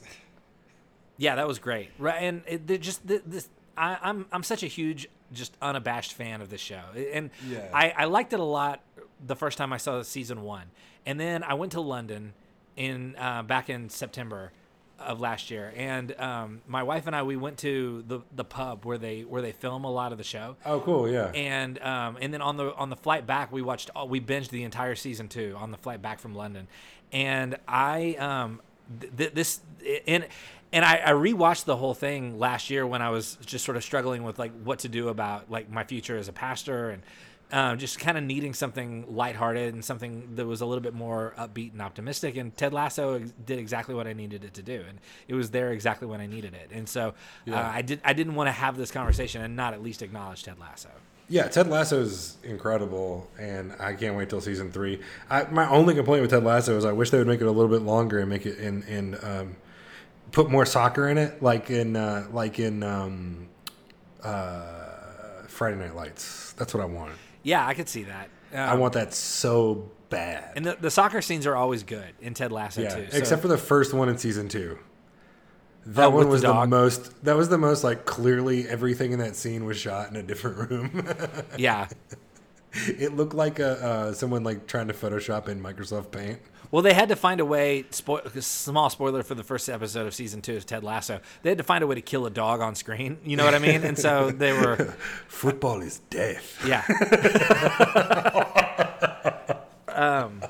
yeah, that was great." Right, and it, just th- this. I, I'm I'm such a huge, just unabashed fan of this show, and Yeah. I, I liked it a lot the first time I saw season one, and then I went to London in uh, back in September of last year, and um, my wife and I we went to the the pub where they where they film a lot of the show, Oh, cool. Yeah. and um, and then on the on the flight back, we watched all, we binged the entire season two on the flight back from London, and I um th- th- this and and I, I rewatched the whole thing last year when I was just sort of struggling with like what to do about like my future as a pastor and. Um, just kind of needing something lighthearted and something that was a little bit more upbeat and optimistic. And Ted Lasso did exactly what I needed it to do, and it was there exactly when I needed it. And so uh, I did. I didn't want to have this conversation and not at least acknowledge Ted Lasso. Yeah, Ted Lasso is incredible, and I can't wait till season three. I, my only complaint with Ted Lasso is I wish they would make it a little bit longer and make it in in um, put more soccer in it, like in uh, like in um, uh, Friday Night Lights. That's what I want. Yeah, I could see that. Um, I want that so bad. and the, the soccer scenes are always good in Ted Lasso yeah, too. so- except for the first one in season two. That Oh, one the was the, most. That was the most like clearly everything in that scene was shot in a different room. yeah. it looked like a uh, someone like trying to Photoshop in Microsoft Paint. Well, they had to find a way. Spo- small spoiler for the first episode of season two of Ted Lasso. They had to find a way to kill a dog on screen. You know what I mean? And so they were, Football is death. yeah. um,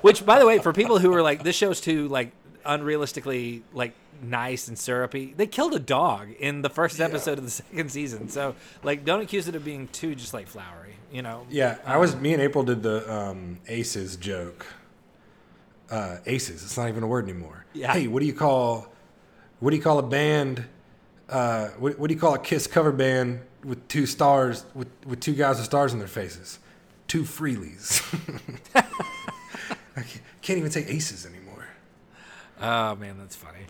Which, by the way, for people who are like, this show's too like unrealistically like nice and syrupy. They killed a dog in the first episode of the second season. So like, don't accuse it of being too just like flowery. You know? Yeah, I was. Me and April did the um, aces joke. Uh, aces. It's not even a word anymore. Yeah. Hey, what do you call? What do you call a band? Uh, what, what do you call a Kiss cover band with two stars with with two guys with stars in their faces? Two Frehleys. I can't, can't even say aces anymore. Oh man, that's funny.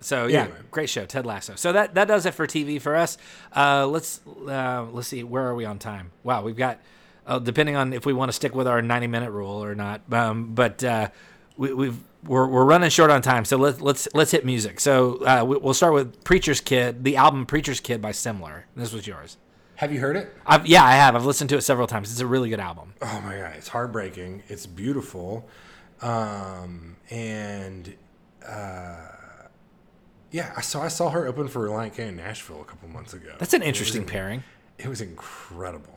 So yeah, Anyway. great show, Ted Lasso. So that that does it for TV for us. Uh, let's uh, let's see, where are we on time? Wow, we've got uh, depending on if we want to stick with our ninety minute rule or not. Um, but uh, we, we've we're, we're running short on time, so let's let's let's hit music. So uh, we, we'll start with Preacher's Kid, the album Preacher's Kid by Semler. This was yours. Have you heard it? I've, yeah, I have. I've listened to it several times. It's a really good album. Oh my god, it's heartbreaking. It's beautiful, um, and uh, yeah, I saw I saw her open for Relient K in Nashville a couple months ago. That's an interesting pairing. It was incredible.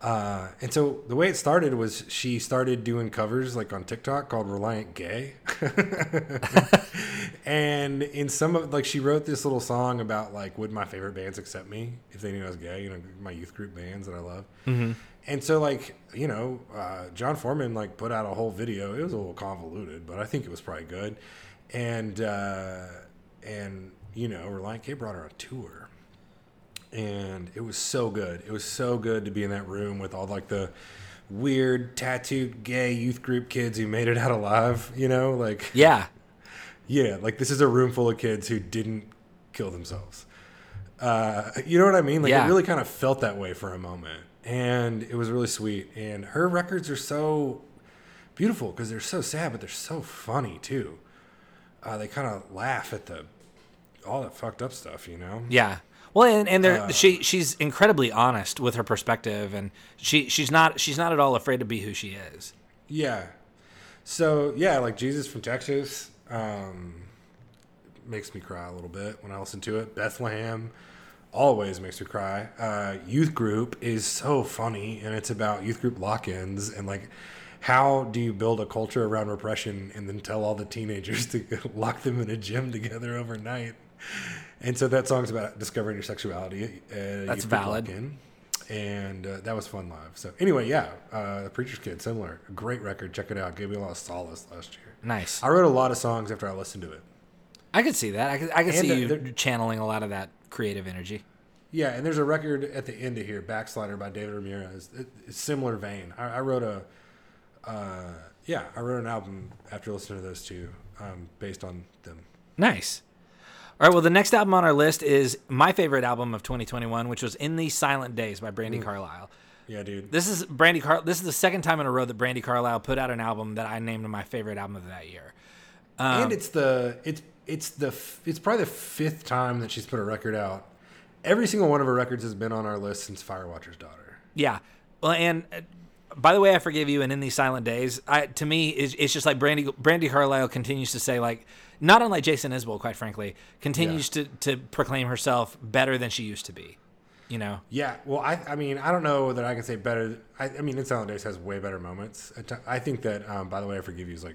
Uh, and so the way it started was she started doing covers like on TikTok called Reliant Gay. and in some of like she wrote this little song about like would my favorite bands accept me if they knew I was gay, you know, my youth group bands that I love. And so like, you know, uh, Jon Foreman like put out a whole video. It was a little convoluted, but I think it was probably good. And uh, and you know, Reliant Gay brought her on tour and it was so good. It was so good to be in that room with all like the weird tattooed gay youth group kids who made it out alive. You know, like Yeah, yeah, like this is a room full of kids who didn't kill themselves. Uh, you know what I mean? Like Yeah. it really kind of felt that way for a moment, and it was really sweet. And her records are so beautiful because they're so sad, but they're so funny too. Uh, they kind of laugh at the all that fucked up stuff, you know. Yeah. Well, and, and there Uh, she she's incredibly honest with her perspective, and she she's not she's not at all afraid to be who she is. Yeah. So yeah, like Jesus from Texas um, makes me cry a little bit when I listen to it. Bethlehem always makes me cry. Uh, youth group is so funny, and it's about youth group lock-ins and like how do you build a culture around repression and then tell all the teenagers to lock them in a gym together overnight. And so that song's about discovering your sexuality. Uh, That's valid. lock-in and uh, that was fun live. So anyway, yeah, uh, the Preacher's Kid, Semler, great record. Check it out. Gave me a lot of solace last year. Nice. I wrote a lot of songs after I listened to it. I could see that. I could I could And, see uh, you channeling a lot of that creative energy. Yeah, and there's a record at the end of here, Backslider by David Ramirez. It, it's similar vein. I, I wrote a, uh, yeah, I wrote an album after listening to those two, um, based on them. Nice. All right. Well, the next album on our list is my favorite album of 2021, which was "In These Silent Days" by Brandi Carlile. Yeah, dude. This is Brandy Car. This is the second time in a row that Brandi Carlile put out an album that I named my favorite album of that year. Um, and it's the it's it's the f- it's probably the fifth time that she's put a record out. Every single one of her records has been on our list since Firewatcher's Daughter. Yeah. Well, and uh, by the way, I forgive you. And in these silent days, I to me, it's, it's just like Brandy Brandi Carlile continues to say like, not unlike Jason Isbell, quite frankly, continues to to proclaim herself better than she used to be. You know. Yeah, well, I, I mean, I don't know that I can say better. I, I mean, In Silent Days has way better moments. I think that, um, by the way, I forgive you is like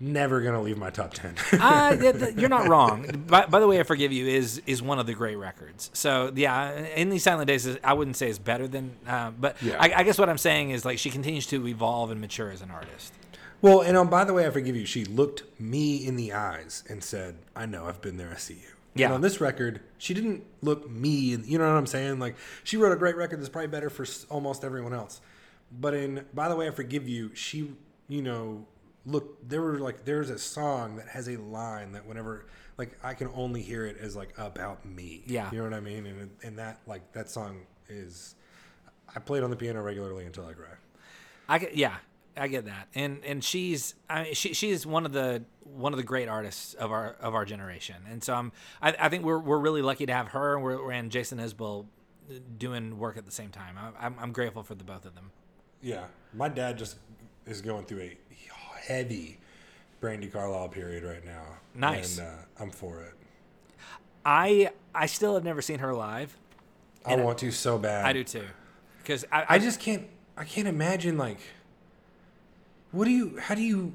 never gonna leave my top ten. uh, you're not wrong. By, by the way, I forgive you is is one of the great records. So yeah, in these silent days, is- I wouldn't say is better than, uh, but Yeah. I, I guess what I'm saying is like she continues to evolve and mature as an artist. Well, and um, by the way, I forgive you. She looked me in the eyes and said, "I know, I've been there. I see you." Yeah. And on this record, she didn't look me. In, you know what I'm saying? Like she wrote a great record that's probably better for almost everyone else. But in by the way, I forgive you. She, you know, look. There were like there's a song that has a line that whenever like I can only hear it as like about me. Yeah. You know what I mean? And and that like that song is. I played it on the piano regularly until I cry. I yeah, I get that, and and she's I mean, she she's one of the one of the great artists of our of our generation, and so I'm I, I think we're we're really lucky to have her and we're and Jason Isbell doing work at the same time. I, I'm I'm grateful for the both of them. Yeah, my dad just is going through a heavy Brandi Carlile period right now. Nice. and uh, I'm for it. I I still have never seen her live. I want to so bad. I do too, because I, I just can't. I can't imagine like. What do you? How do you?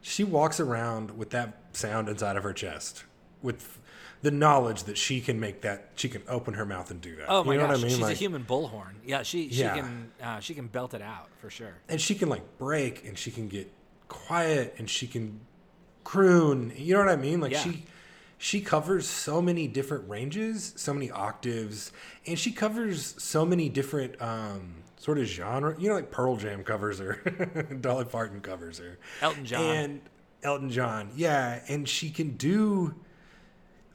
She walks around with that sound inside of her chest, with the knowledge that she can make that. She can open her mouth and do that. Oh my you know gosh, what I mean? she's Like, a human bullhorn. Yeah, she she Yeah. can uh, she can belt it out for sure. and she can like break, and she can get quiet, and she can croon. You know what I mean? Like Yeah. she. She covers so many different ranges, so many octaves, and she covers so many different um, sort of genre. You know, like Pearl Jam covers her, Dolly Parton covers her, Elton John. and Elton John, yeah, and she can do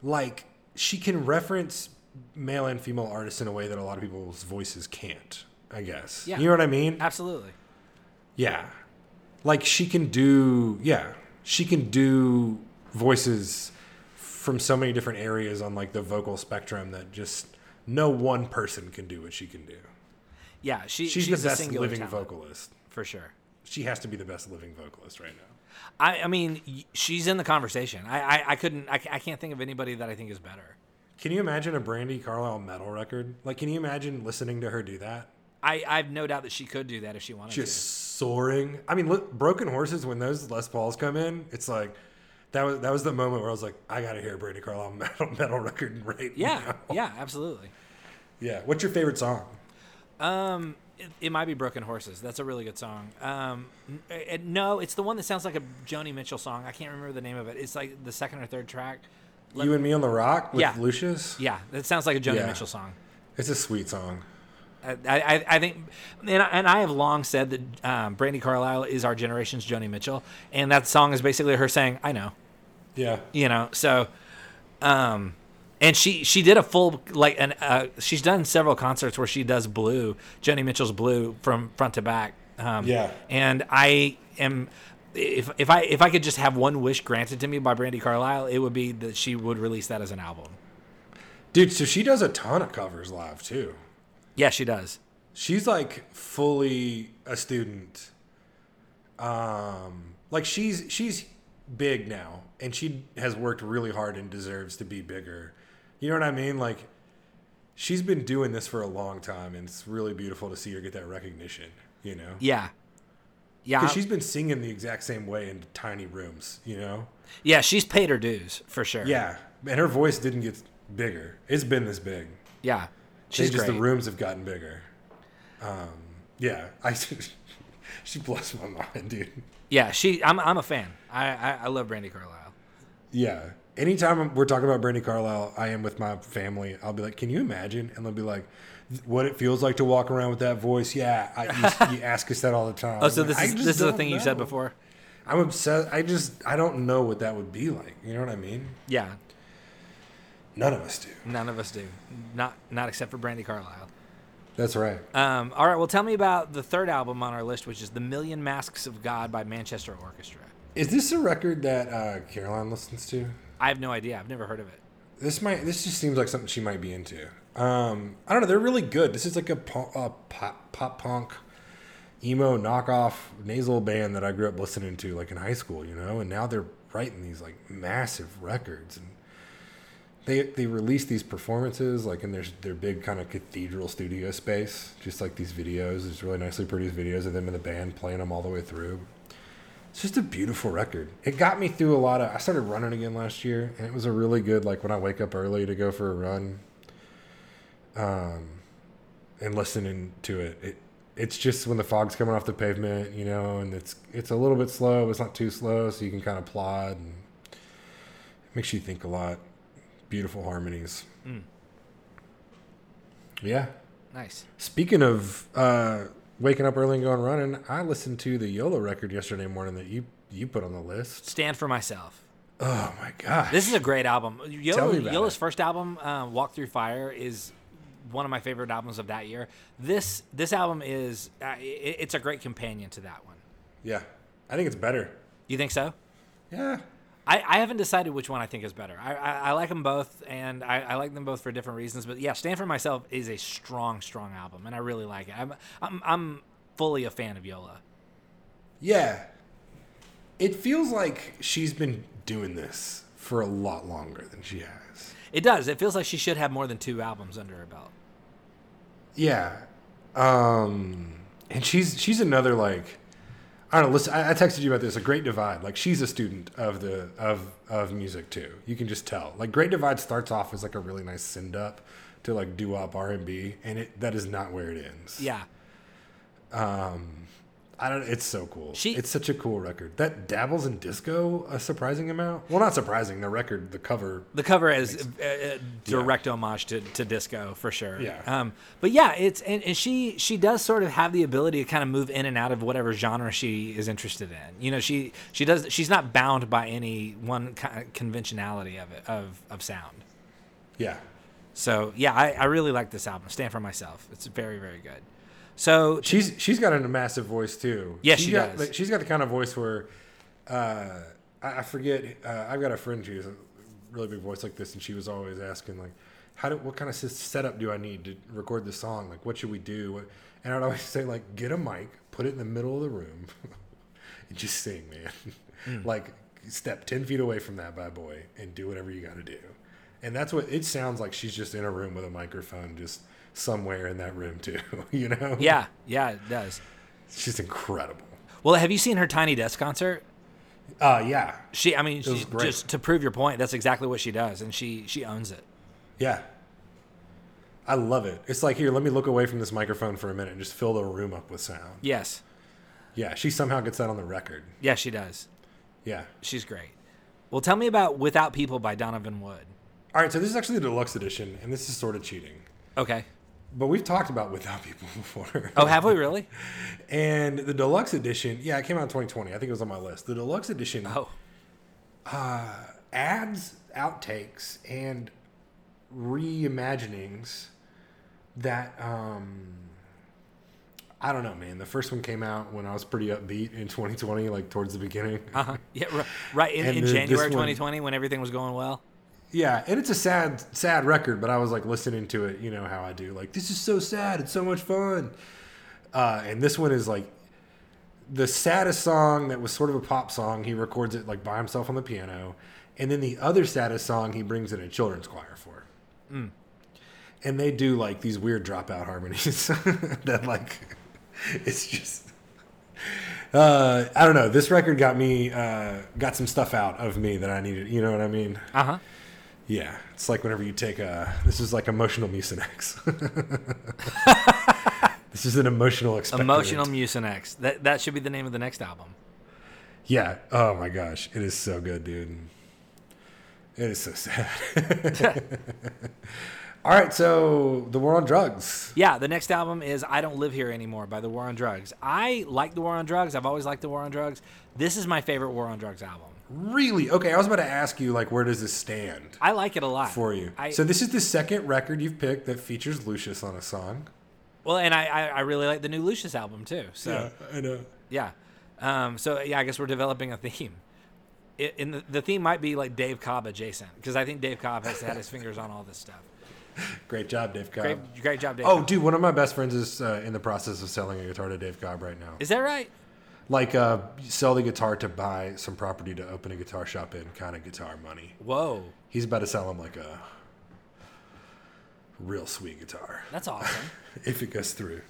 like she can reference male and female artists in a way that a lot of people's voices can't. I guess. Yeah. You know what I mean? Absolutely. Yeah. Like she can do yeah, she can do voices from so many different areas on like the vocal spectrum that just no one person can do what she can do. Yeah, she, She's, she's the best living talent, vocalist. for sure. She has to be the best living vocalist right now. I, I mean, she's in the conversation. I, I, I couldn't, I, I can't think of anybody that I think is better. Can you imagine a Brandi Carlile metal record? Like, can you imagine listening to her do that? I, I have no doubt that she could do that if she wanted to. Just soaring. I mean, look, Broken Horses. When those Les Pauls come in, it's like that was that was the moment where I was like, I gotta hear a Brandi Carlile metal metal record right to. Yeah, now. yeah, absolutely. yeah. What's your favorite song? Um, it, it might be Broken Horses. That's a really good song. Um, no, it's the one that sounds like a Joni Mitchell song. I can't remember the name of it. It's like the second or third track. Let- you and Me on the Rock with Yeah. Lucius. Yeah, that sounds like a Joni Yeah. Mitchell song. It's a sweet song. I, I, I think, and I, and I have long said that um, Brandi Carlile is our generation's Joni Mitchell, and that song is basically her saying, "I know," Yeah. you know. So, um, and she she did a full like, and uh, she's done several concerts where she does Blue, Joni Mitchell's Blue from front to back. Um, Yeah. and I am. If, if I if I could just have one wish granted to me by Brandi Carlile, it would be that she would release that as an album. Dude, so she does a ton of covers live too. Yeah, she does. She's like fully a student. Um, like she's she's big now, and she has worked really hard and deserves to be bigger. You know what I mean? Like she's been doing this for a long time, and it's really beautiful to see her get that recognition. You know, Yeah, yeah, because she's been singing the exact same way in tiny rooms. You know, yeah. She's paid her dues for sure. yeah, and her voice didn't get bigger. It's been this big. yeah. She's She's just great. the rooms have gotten bigger. Um, yeah, I she blows my mind, dude. Yeah, she. I'm. I'm a fan. I. I, I love Brandi Carlile. Yeah. Anytime we're talking about Brandi Carlile, I am with my family. I'll be like, "Can you imagine?" And they'll be like, "What it feels like to walk around with that voice?" Yeah, I, you, you ask us that all the time. Oh, so like, this is this is the thing you said before. I'm obsessed. I just I don't know what that would be like. You know what I mean? Yeah, None of us do. none of us do. Not not except for Brandi Carlile. That's right. Um. All right. Well, tell me about the third album on our list, which is "The Million Masks of God" by Manchester Orchestra. Is this a record that uh, Caroline listens to? I have no idea. I've never heard of it. This might. This just seems like something she might be into. Um, I don't know. They're really good. This is like a pop, uh, pop, pop punk, emo knockoff nasal band that I grew up listening to, like in high school. You know, and now they're writing these like massive records, and they they release these performances like in their their big kind of cathedral studio space, just like these videos. There's really nicely produced videos of them in the band playing them all the way through. It's just a beautiful record. It got me through a lot of. I started running again last year, and it was a really good like when I wake up early to go for a run. Um, and listening to it, it it's just when the fog's coming off the pavement, you know, and it's it's a little bit slow, but it's not too slow, so you can kind of plod and it makes you think a lot. Beautiful harmonies. Mm. Yeah. Nice. Speaking of uh, waking up early and going running, I listened to the Yola record yesterday morning that you you put on the list. Stand for myself. Oh my god, This is a great album. Yola, Yola's it. first album, uh, "Walk Through Fire," is one of my favorite albums of that year. This this album is uh, it, it's a great companion to that one. yeah. I think it's better. You think so? Yeah. I, I haven't decided which one I think is better. I, I, I like them both, and I, I like them both for different reasons. But yeah, Stand for Myself is a strong, strong album, and I really like it. I'm I'm, I'm fully a fan of Yola. Yeah. It feels like she's been doing this for a lot longer than she has. It does. It feels like she should have more than two albums under her belt. Yeah. Um and she's she's another like I don't know. Listen, I, I texted you about this. A Great Divide. Like she's a student of the of of music too. You can just tell. Like Great Divide starts off as like a really nice send up to like doo wop R and B, and it that is not where it ends. Yeah. Um, I don't. It's so cool. She- it's such a cool record that dabbles in disco a surprising amount. Well, not surprising. The record, the cover. The cover is a, a direct homage to, to disco for sure. Yeah. Um, but yeah, it's and, and she she does sort of have the ability to kind of move in and out of whatever genre she is interested in. You know, she she does she's not bound by any one kind of conventionality of it of of sound. Yeah. So yeah, I, I really like this album. Stand for myself. It's very very good. So She's she's got a massive voice too. Yes, She's she got, does. Like, she's got the kind of voice where uh, I, I forget. Uh, I've got a friend who has a really big voice like this, and she was always asking like, "How do what kind of setup do I need to record this song? Like, what should we do?" What, and I'd always say like, "Get a mic, put it in the middle of the room, and just sing, man. Hmm. like, step ten feet away from that bad boy and do whatever you got to do." And that's what it sounds like. She's just in a room with a microphone, just somewhere in that room too. you know? yeah, yeah, it does. She's incredible. Well, have you seen her Tiny Desk concert? Uh, yeah, She, I mean, was she, just to prove your point, that's exactly what she does, and she she owns it. yeah. I love it. It's like here, let me look away from this microphone for a minute and just fill the room up with sound. Yes, Yeah, she somehow gets that on the record. yeah, she does. Yeah. She's great. Well, tell me about Without People by Donovan Woods. All right, so this is actually the deluxe edition, and this is sort of cheating. Okay. But we've talked about Without People before. Oh, have we really? and the deluxe edition, yeah, it came out in 2020. I think it was on my list. The deluxe edition Oh, uh, adds outtakes and reimaginings that um I don't know, man. The first one came out when I was pretty upbeat in 2020, like towards the beginning. uh-huh. yeah, ri- right in, in the- January one- 2020 when everything was going well. Yeah, and it's a sad, sad record, but I was like listening to it, you know how I do. Like, this is so sad. It's so much fun. Uh, and this one is like the saddest song that was sort of a pop song. He records it like by himself on the piano, and then the other saddest song he brings in a children's choir for. And they do like these weird dropout harmonies that like it's just. Uh, I don't know. This record got me, uh, got some stuff out of me that I needed. You know what I mean? Uh huh. Yeah, it's like whenever you take a. This is like emotional Mucinex. this is an emotional expectorant. Emotional Mucinex. That that should be the name of the next album. Yeah. Oh my gosh, it is so good, dude. It is so sad. All right, so the war on drugs. Yeah, the next album is I Don't Live Here Anymore by The War on Drugs. I like The War on Drugs. I've always liked The War on Drugs. This is my favorite War on Drugs album. Really? Okay, I was about to ask you like, where does this stand I like it a lot. for you? I, so this is the second record you've picked that features Lucius on a song. well, and I, I, I really like the new Lucius album too. So I know. Yeah. Um, so yeah, I guess we're developing a theme. It, and the, the theme might be like Dave Cobb adjacent because I think Dave Cobb has had his fingers on all this stuff. Great job, Dave Cobb. Great, great job, Dave. Oh, Cobb. dude, one of my best friends is uh, in the process of selling a guitar to Dave Cobb right now. is that right? Like, uh, sell the guitar to buy some property to open a guitar shop in, kind of guitar money. Whoa, He's about to sell him like a real sweet guitar that's awesome. if it goes through.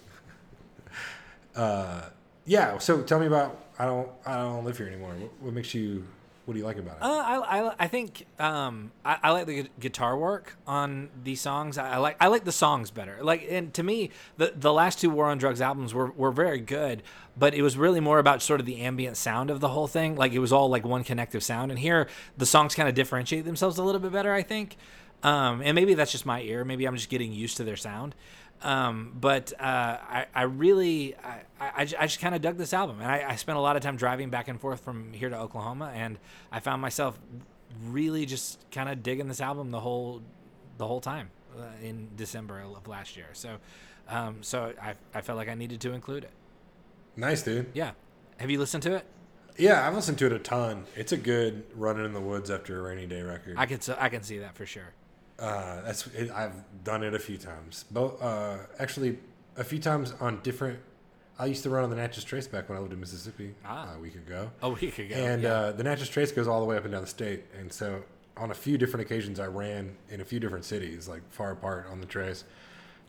Uh, yeah. So tell me about. I don't. I don't live here anymore. What, what makes you? What do you like about it? Uh, I, I, I think um, I, I like the guitar work on these songs. I, I like I like the songs better. Like and to me, the the last two War on Drugs albums were, were very good, but it was really more about sort of the ambient sound of the whole thing. Like it was all like one connective sound. And here, the songs kind of differentiate themselves a little bit better. I think, um, and maybe that's just my ear. Maybe I'm just getting used to their sound. Um, but uh, I, I really, I, I, I just kind of dug this album, and I, I spent a lot of time driving back and forth from here to Oklahoma, and I found myself really just kind of digging this album the whole, the whole time uh, in December of last year. So, um, so I, I felt like I needed to include it. nice, dude. Yeah, have you listened to it? Yeah, I've listened to it a ton. It's a good running in the woods after a rainy day record. I can, so I can see that for sure. Uh, that's it, I've done it a few times. Both uh, actually a few times on different. I used to run on the Natchez Trace back when I lived in Mississippi Ah. a week ago, A week ago, and yeah. uh, the Natchez Trace goes all the way up and down the state. And so on a few different occasions, I ran in a few different cities, like far apart on the Trace,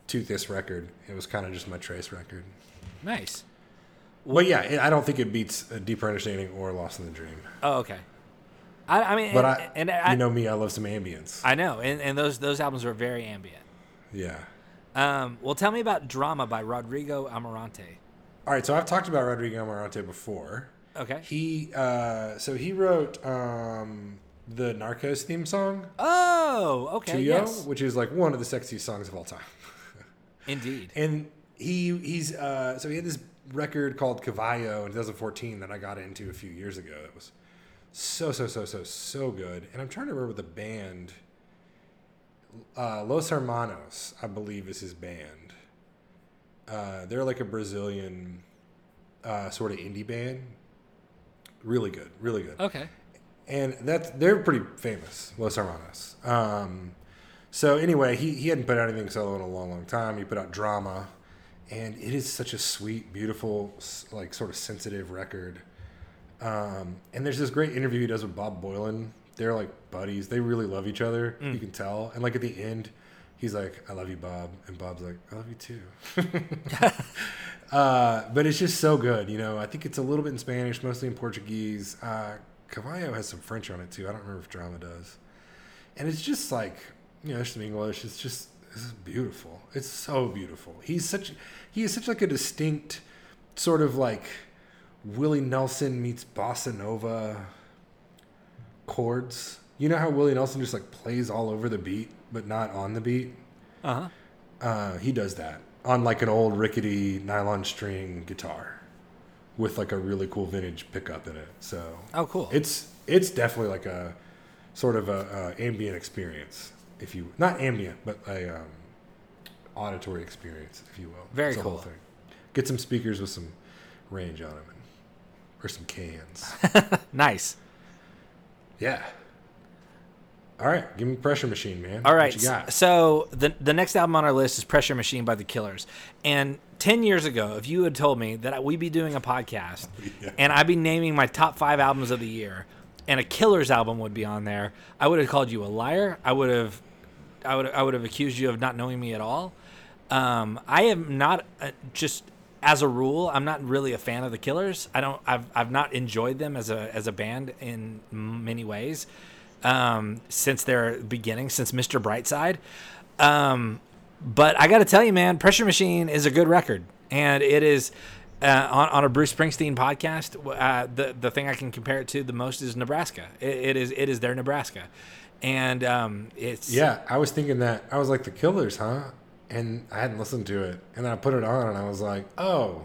to this record. It was kind of just my Trace record. Nice. Well, yeah, it- I don't think it beats a deeper understanding or Lost in the Dream. Oh, okay. I, I mean, But and, I, and I, you know me, I love some ambience. I know, and, and those those albums were very ambient. yeah. Um, well, tell me about Drama by Rodrigo Amarante. All right, so I've talked about Rodrigo Amarante before. Okay. He, uh, so he wrote um, the Narcos theme song, Oh, okay. Tuyo, Yes, which is like one of the sexiest songs of all time. indeed. And he he's uh, so he had this record called Cavalo in 2014 that I got into a few years ago. That was so so so so so good. And I'm trying to remember the band. Uh, Los Hermanos, I believe, is his band. Uh, they're like a Brazilian uh, sort of indie band. Really good, really good Okay. and that's they're pretty famous, Los Hermanos. Um, so anyway, he he hadn't put out anything solo in a long, long time. He put out Drama, and it is such a sweet, beautiful, like sort of sensitive record. Um, and there's this great interview he does with Bob Boilen. They're like buddies. They really love each other. You can tell. And like at the end, he's like, "I love you, Bob," and Bob's like, "I love you too." uh, but it's just so good. You know, I think it's a little bit in Spanish, mostly in Portuguese. Uh, Cavalo has some French on it too. I don't remember if Drama does. And it's just like, you know, there's some English. It's just, it's beautiful. It's so beautiful. He's such, he is such like a distinct sort of like Willie Nelson meets bossa nova chords. You know how Willie Nelson just like plays all over the beat, but not on the beat? Uh huh. Uh, he does that on like an old rickety nylon string guitar with like a really cool vintage pickup in it. So Oh, cool. it's it's definitely like a sort of a, a ambient experience, if you not ambient, but a um, auditory experience, if you will. Very It's a whole cool. thing. Get some speakers with some range on them, or some cans. nice. yeah. All right, give me Pressure Machine, man. All right, What you got? So the the next album on our list is Pressure Machine by the Killers. And 10 years ago, if you had told me that we'd be doing a podcast Yeah. and I'd be naming my top 5 albums of the year and a Killers album would be on there, I would have called you a liar. I would have I would I would have accused you of not knowing me at all. Um, I am not uh, just as a rule, I'm not really a fan of the Killers. I don't. I've I've not enjoyed them as a as a band in many ways um, since their beginning, since Mr. Brightside. Um, but I got to tell you, man, Pressure Machine is a good record, and it is. Uh, on, on a Bruce Springsteen podcast, uh, the the thing I can compare it to the most is Nebraska. It, it is it is their Nebraska, and um, it's Yeah, I was thinking that. I was like, the Killers, huh? And I hadn't listened to it. And then I put it on and I was like, oh,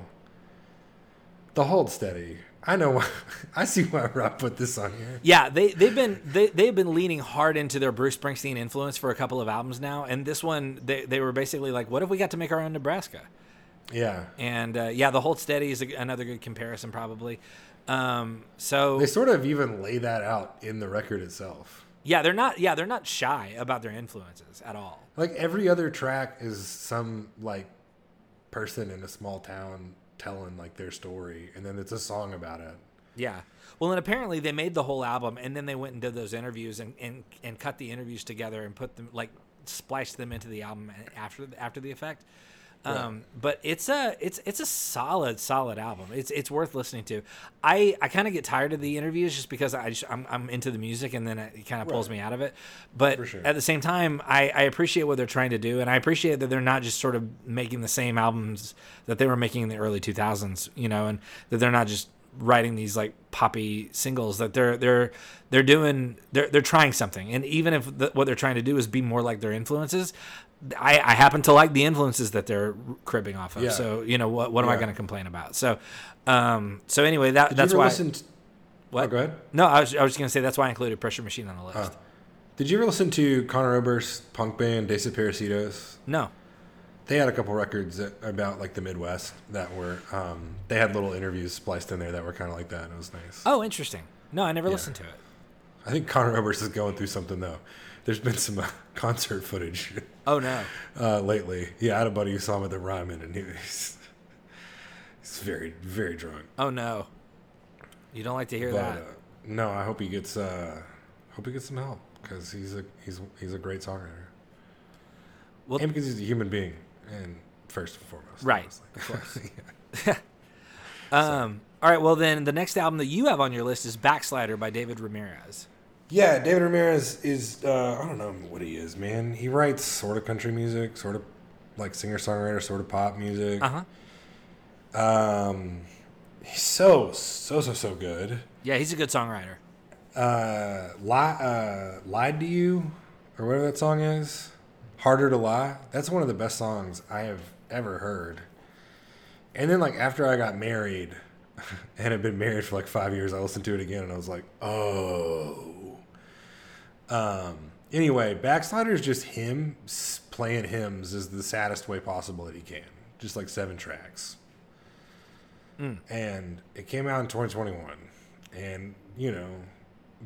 the Hold Steady. I know why. I see why Rob put this on here. Yeah, they they've been they they've been leaning hard into their Bruce Springsteen influence for a couple of albums now, and this one they they were basically like, what if we got to make our own Nebraska? Yeah. And uh, yeah, the Hold Steady is a, another good comparison probably. Um, so They sort of even lay that out in the record itself. yeah, they're not yeah they're not shy about their influences at all. Like every other track is some like person in a small town telling like their story and then it's a song about it. Yeah. Well, and apparently they made the whole album, and then they went and did those interviews and, and, and cut the interviews together and put them like spliced them into the album after after the effect. Um, but it's a it's it's a solid solid album. It's it's worth listening to. I, I kind of get tired of the interviews just because I just, I'm I'm into the music and then it kind of pulls Right. me out of it. But sure. at the same time, I, I appreciate what they're trying to do, and I appreciate that they're not just sort of making the same albums that they were making in the early 2000s, you know, and that they're not just writing these like poppy singles. That they're they're they're doing they're they're trying something, and even if the, what they're trying to do is be more like their influences. I, I happen to like the influences that they're cribbing off of. Yeah. So you know what what am I going to complain about? So um so anyway that Did that's why listen to, what Oh, go ahead. no I was I was going to say that's why I included Pressure Machine on the list. Did you ever listen to Conor Oberst's punk band Desaparecidos? No. They had a couple records that, about like the Midwest that were. Um, they had little interviews spliced in there that were kind of like that. and It was nice. Oh, interesting. No, I never listened to it. I think Conor Oberst is going through something though. There's been some uh, concert footage Oh no. uh, lately. Yeah, I had a buddy who saw him at the Ryman, and he was he's very very drunk. Oh no. You don't like to hear But that. uh, no, I hope he gets uh, hope he gets some help because he's a he's he's a great songwriter. Well- and because he's a human being, and first and foremost, Right, obviously. of course. Um, all right. Well, then the next album that you have on your list is Backslider by David Ramirez. Yeah, David Ramirez is uh, I don't know what he is, man. He writes sort of country music, sort of like singer songwriter, sort of pop music. Uh huh. Um, he's so so so so good. Yeah, he's a good songwriter. Uh, lie, uh, lied to you, or whatever that song is. Harder to lie. That's one of the best songs I have ever heard. And then like after I got married, and had been married for like five years, I listened to it again, and I was like, oh. Um. Anyway, Backslider is just him playing hymns is the saddest way possible that he can. Just like seven tracks. And it came out in 2021, and you know,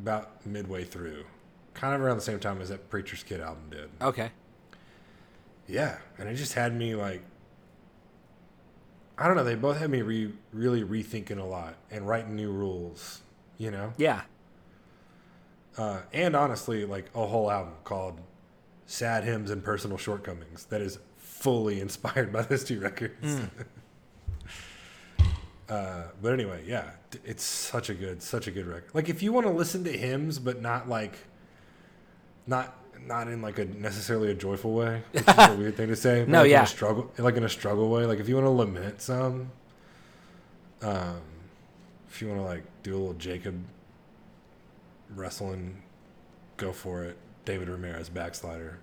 about midway through, kind of around the same time as that Preacher's Kid album did. Okay. Yeah, and it just had me like, I don't know. They both had me re- really rethinking a lot and writing new rules. You know, Yeah. Uh, and honestly, like a whole album called "Sad Hymns and Personal Shortcomings" that is fully inspired by those two records. uh, but anyway, yeah, it's such a good, such a good record. Like if you want to listen to hymns, but not like, not not in like a necessarily a joyful way, which is a weird thing to say. but No, like yeah. in a struggle, like in a struggle way. Like if you want to lament some, um, if you want to like do a little Jacob wrestling, go for it. David Ramirez backslider,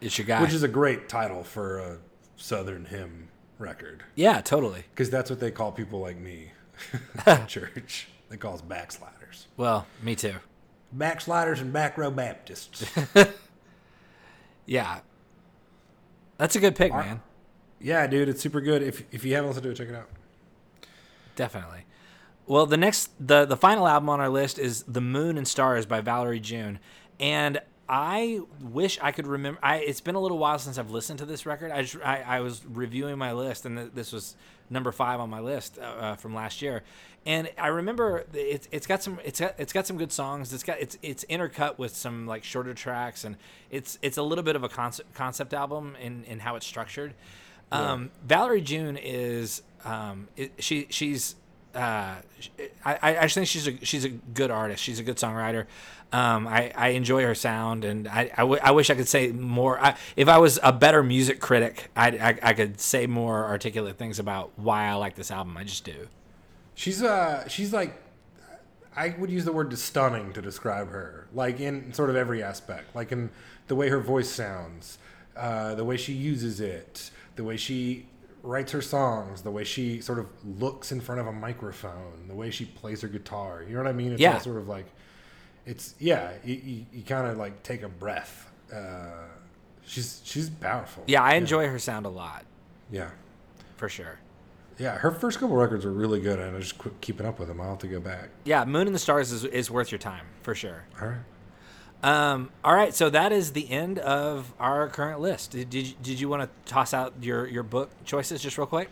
It's your guy. which is a great title for a Southern hymn record, yeah, totally. because that's what they call people like me church. They call us backsliders, Well, me too. backsliders and back row Baptists. Yeah. That's a good pick, man. yeah, dude, it's super good. If if you haven't listened to it, check it out. Definitely. Well, the next, the the final album on our list is "The Moon and Stars" by Valerie June, and I wish I could remember. I it's been a little while since I've listened to this record. I just I, I was reviewing my list, and th- this was number five on my list uh, uh, from last year, and I remember it's it's got some it's got, it's got some good songs. It's got it's it's intercut with some like shorter tracks, and it's it's a little bit of a concept concept album in in how it's structured. Um, Valerie June is um, it, she she's uh, I, I I think she's a she's a good artist. She's a good songwriter. Um, I, I enjoy her sound, and I, I, w- I wish I could say more. I, if I was a better music critic, I, I I could say more articulate things about why I like this album. I just do. She's uh she's like I would use the word stunning to describe her, like in sort of every aspect, like in the way her voice sounds, uh, the way she uses it, the way she writes her songs, the way she sort of looks in front of a microphone, the way she plays her guitar. You know what I mean? It's Yeah. all sort of like it's yeah. You, you, you kind of like take a breath. Uh, she's she's powerful. Yeah, I enjoy her sound a lot yeah. for sure. Yeah, her first couple records were really good, and I just quit keeping up with them. I'll have to go back. Yeah, Moon and the Stars is, is worth your time for sure. All right. Um, all right, so that is the end of our current list. Did, did, you- did you want to toss out your, your book choices just real quick?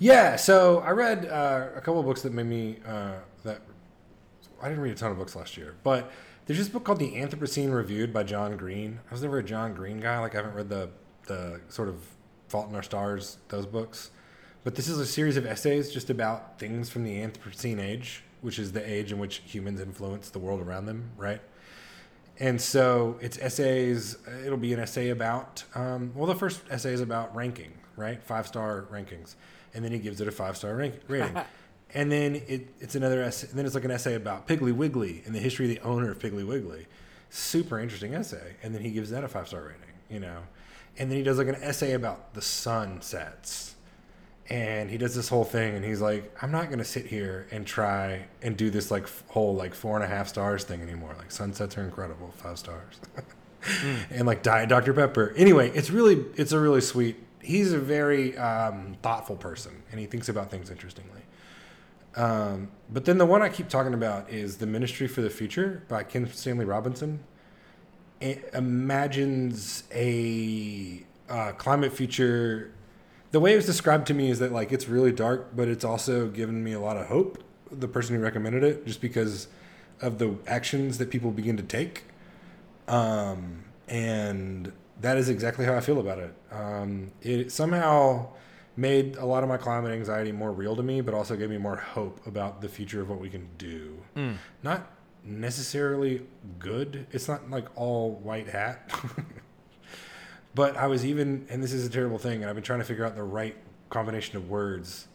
Yeah, so I read uh, a couple books that made me uh, that I didn't read a ton of books last year, but there's this book called The Anthropocene Reviewed by John Green. I was never a John Green guy. Like I haven't read the the sort of Fault in Our Stars those books, but this is a series of essays just about things from the Anthropocene age, which is the age in which humans influence the world around them, right? And so it's essays. It'll be an essay about. Um, well, the first essay is about ranking, right? Five star rankings, and then he gives it a five star rank, rating. and then it, it's another essay. Then it's like an essay about Piggly Wiggly and the history of the owner of Piggly Wiggly. Super interesting essay. And then he gives that a five star rating. You know, and then he does like an essay about the sunsets and he does this whole thing and he's like i'm not going to sit here and try and do this like whole like four and a half stars thing anymore. Like sunsets are incredible five stars. And like diet dr pepper. Anyway it's really it's a really sweet he's a very um, thoughtful person and he thinks about things interestingly. Um, but then the one i keep talking about is the ministry for the future by Kim Stanley Robinson. It imagines a uh, climate future the way it was described to me is that like it's really dark but it's also given me a lot of hope the person who recommended it just because of the actions that people begin to take um, and that is exactly how i feel about it um, it somehow made a lot of my climate anxiety more real to me, but also gave me more hope about the future of what we can do. Not necessarily good. It's not like all white hat. but I was even, and this is a terrible thing, and I've been trying to figure out the right combination of words.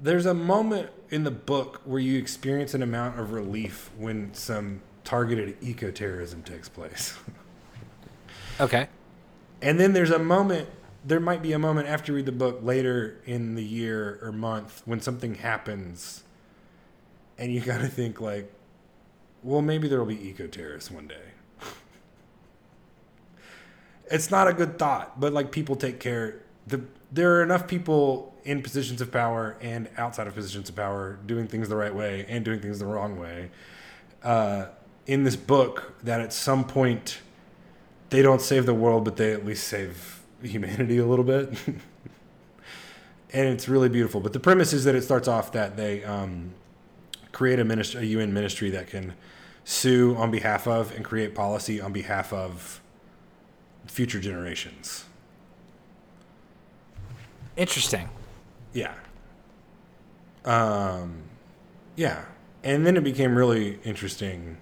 There's a moment in the book where you experience an amount of relief when some targeted eco terrorism takes place. Okay. And then there's a moment, there might be a moment after you read the book later in the year or month when something happens and you got to think, like, well, maybe there will be eco terrorists one day. It's not a good thought, but like people take care. The, there are enough people in positions of power and outside of positions of power doing things the right way and doing things the wrong way uh, in this book that at some point they don't save the world, but they at least save humanity a little bit. and it's really beautiful. But the premise is that it starts off that they um, create a, ministry, a UN ministry that can sue on behalf of and create policy on behalf of future generations. Interesting. Yeah. Um, yeah. And then it became really interesting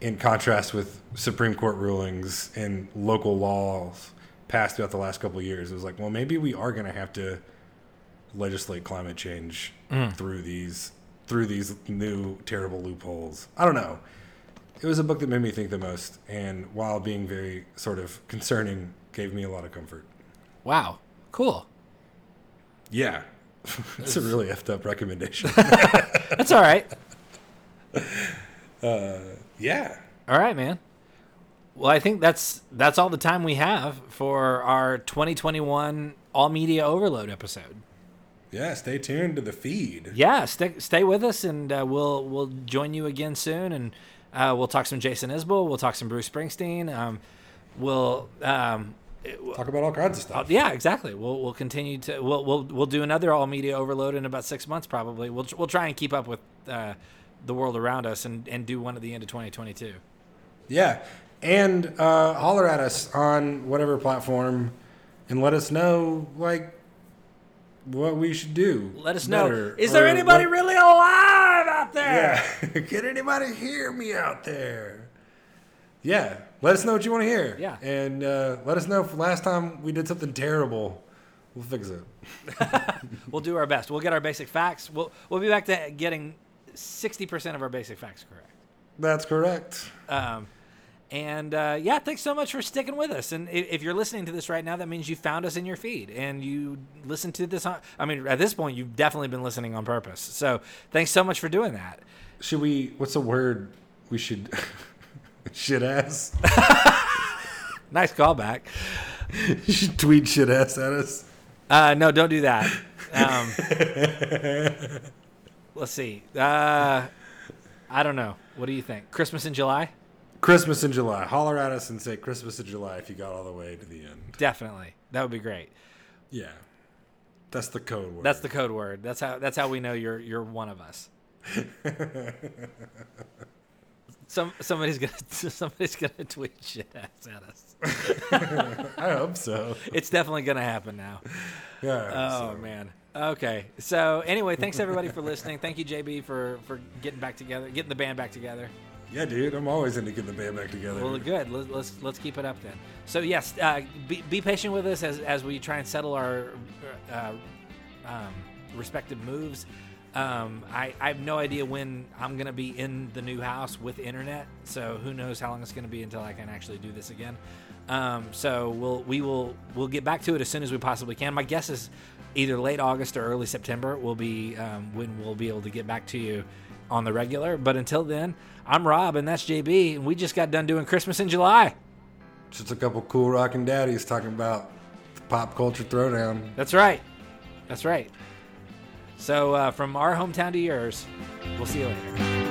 in contrast with Supreme Court rulings and local laws passed throughout the last couple of years. It was like, well, maybe we are going to have to legislate climate change through these through these new terrible loopholes. I don't know. It was a book that made me think the most, and while being very sort of concerning, gave me a lot of comfort. Wow. Cool. Yeah, it's a really effed up recommendation. That's all right. yeah, All right, man. Well, I think that's that's all the time we have for our 2021 All Media Overload episode. yeah. Stay tuned to the feed. Yeah, stay stay with us, and uh, we'll we'll join you again soon, and uh, we'll talk some Jason Isbell, we'll talk some Bruce Springsteen, um, we'll um, Talk about all kinds of uh, stuff. yeah, exactly. We'll we'll continue to we'll we'll we'll do another All Media Overload in about six months probably. We'll we'll try and keep up with uh, the world around us and and do one at the end of 2022. Yeah, and uh, holler at us on whatever platform, and let us know like what we should do. Let us know. Is there anybody what- really alive out there? Yeah, can anybody hear me out there? Yeah, let us know what you want to hear. Yeah. and uh, let us know if last time we did something terrible. We'll fix it. We'll do our best. We'll get our basic facts. We'll we'll be back to getting 60% of our basic facts correct. That's correct. Um, and uh, yeah, thanks so much for sticking with us. And if, you're listening to this right now, that means you found us in your feed and you listened to this. On, I mean, at this point, you've definitely been listening on purpose. So thanks so much for doing that. Should we? What's a word we should? shit ass. Nice callback. you should tweet shit ass at us. Uh, no, don't do that. Um, let's see. Uh, I don't know. What do you think? Christmas in July? Christmas in July. Holler at us and say Christmas in July if you got all the way to the end. Definitely. That would be great. Yeah. That's the code word. That's the code word. That's how. That's how we know you're you're one of us. Some somebody's gonna somebody's gonna tweet shit ass at us. I hope so. It's definitely gonna happen now. Yeah. Oh man. Okay. So anyway, thanks everybody for listening. Thank you JB for for getting back together, getting the band back together. Yeah, dude. I'm always into getting the band back together. Well, good. Let's let's, keep it up then. So yes, uh, be, be patient with us as, as we try and settle our uh, um, respective moves. Um, I, I have no idea when I'm gonna be in the new house with internet, so who knows how long it's gonna be until I can actually do this again. Um, so we'll we will we'll get back to it as soon as we possibly can. My guess is either late August or early September will be um, when we'll be able to get back to you on the regular. But until then, I'm Rob and that's JB, and we just got done doing Christmas in July. Just a couple cool rockin' daddies talking about the pop culture throwdown. That's right. That's right. So uh, from our hometown to yours, we'll see you later.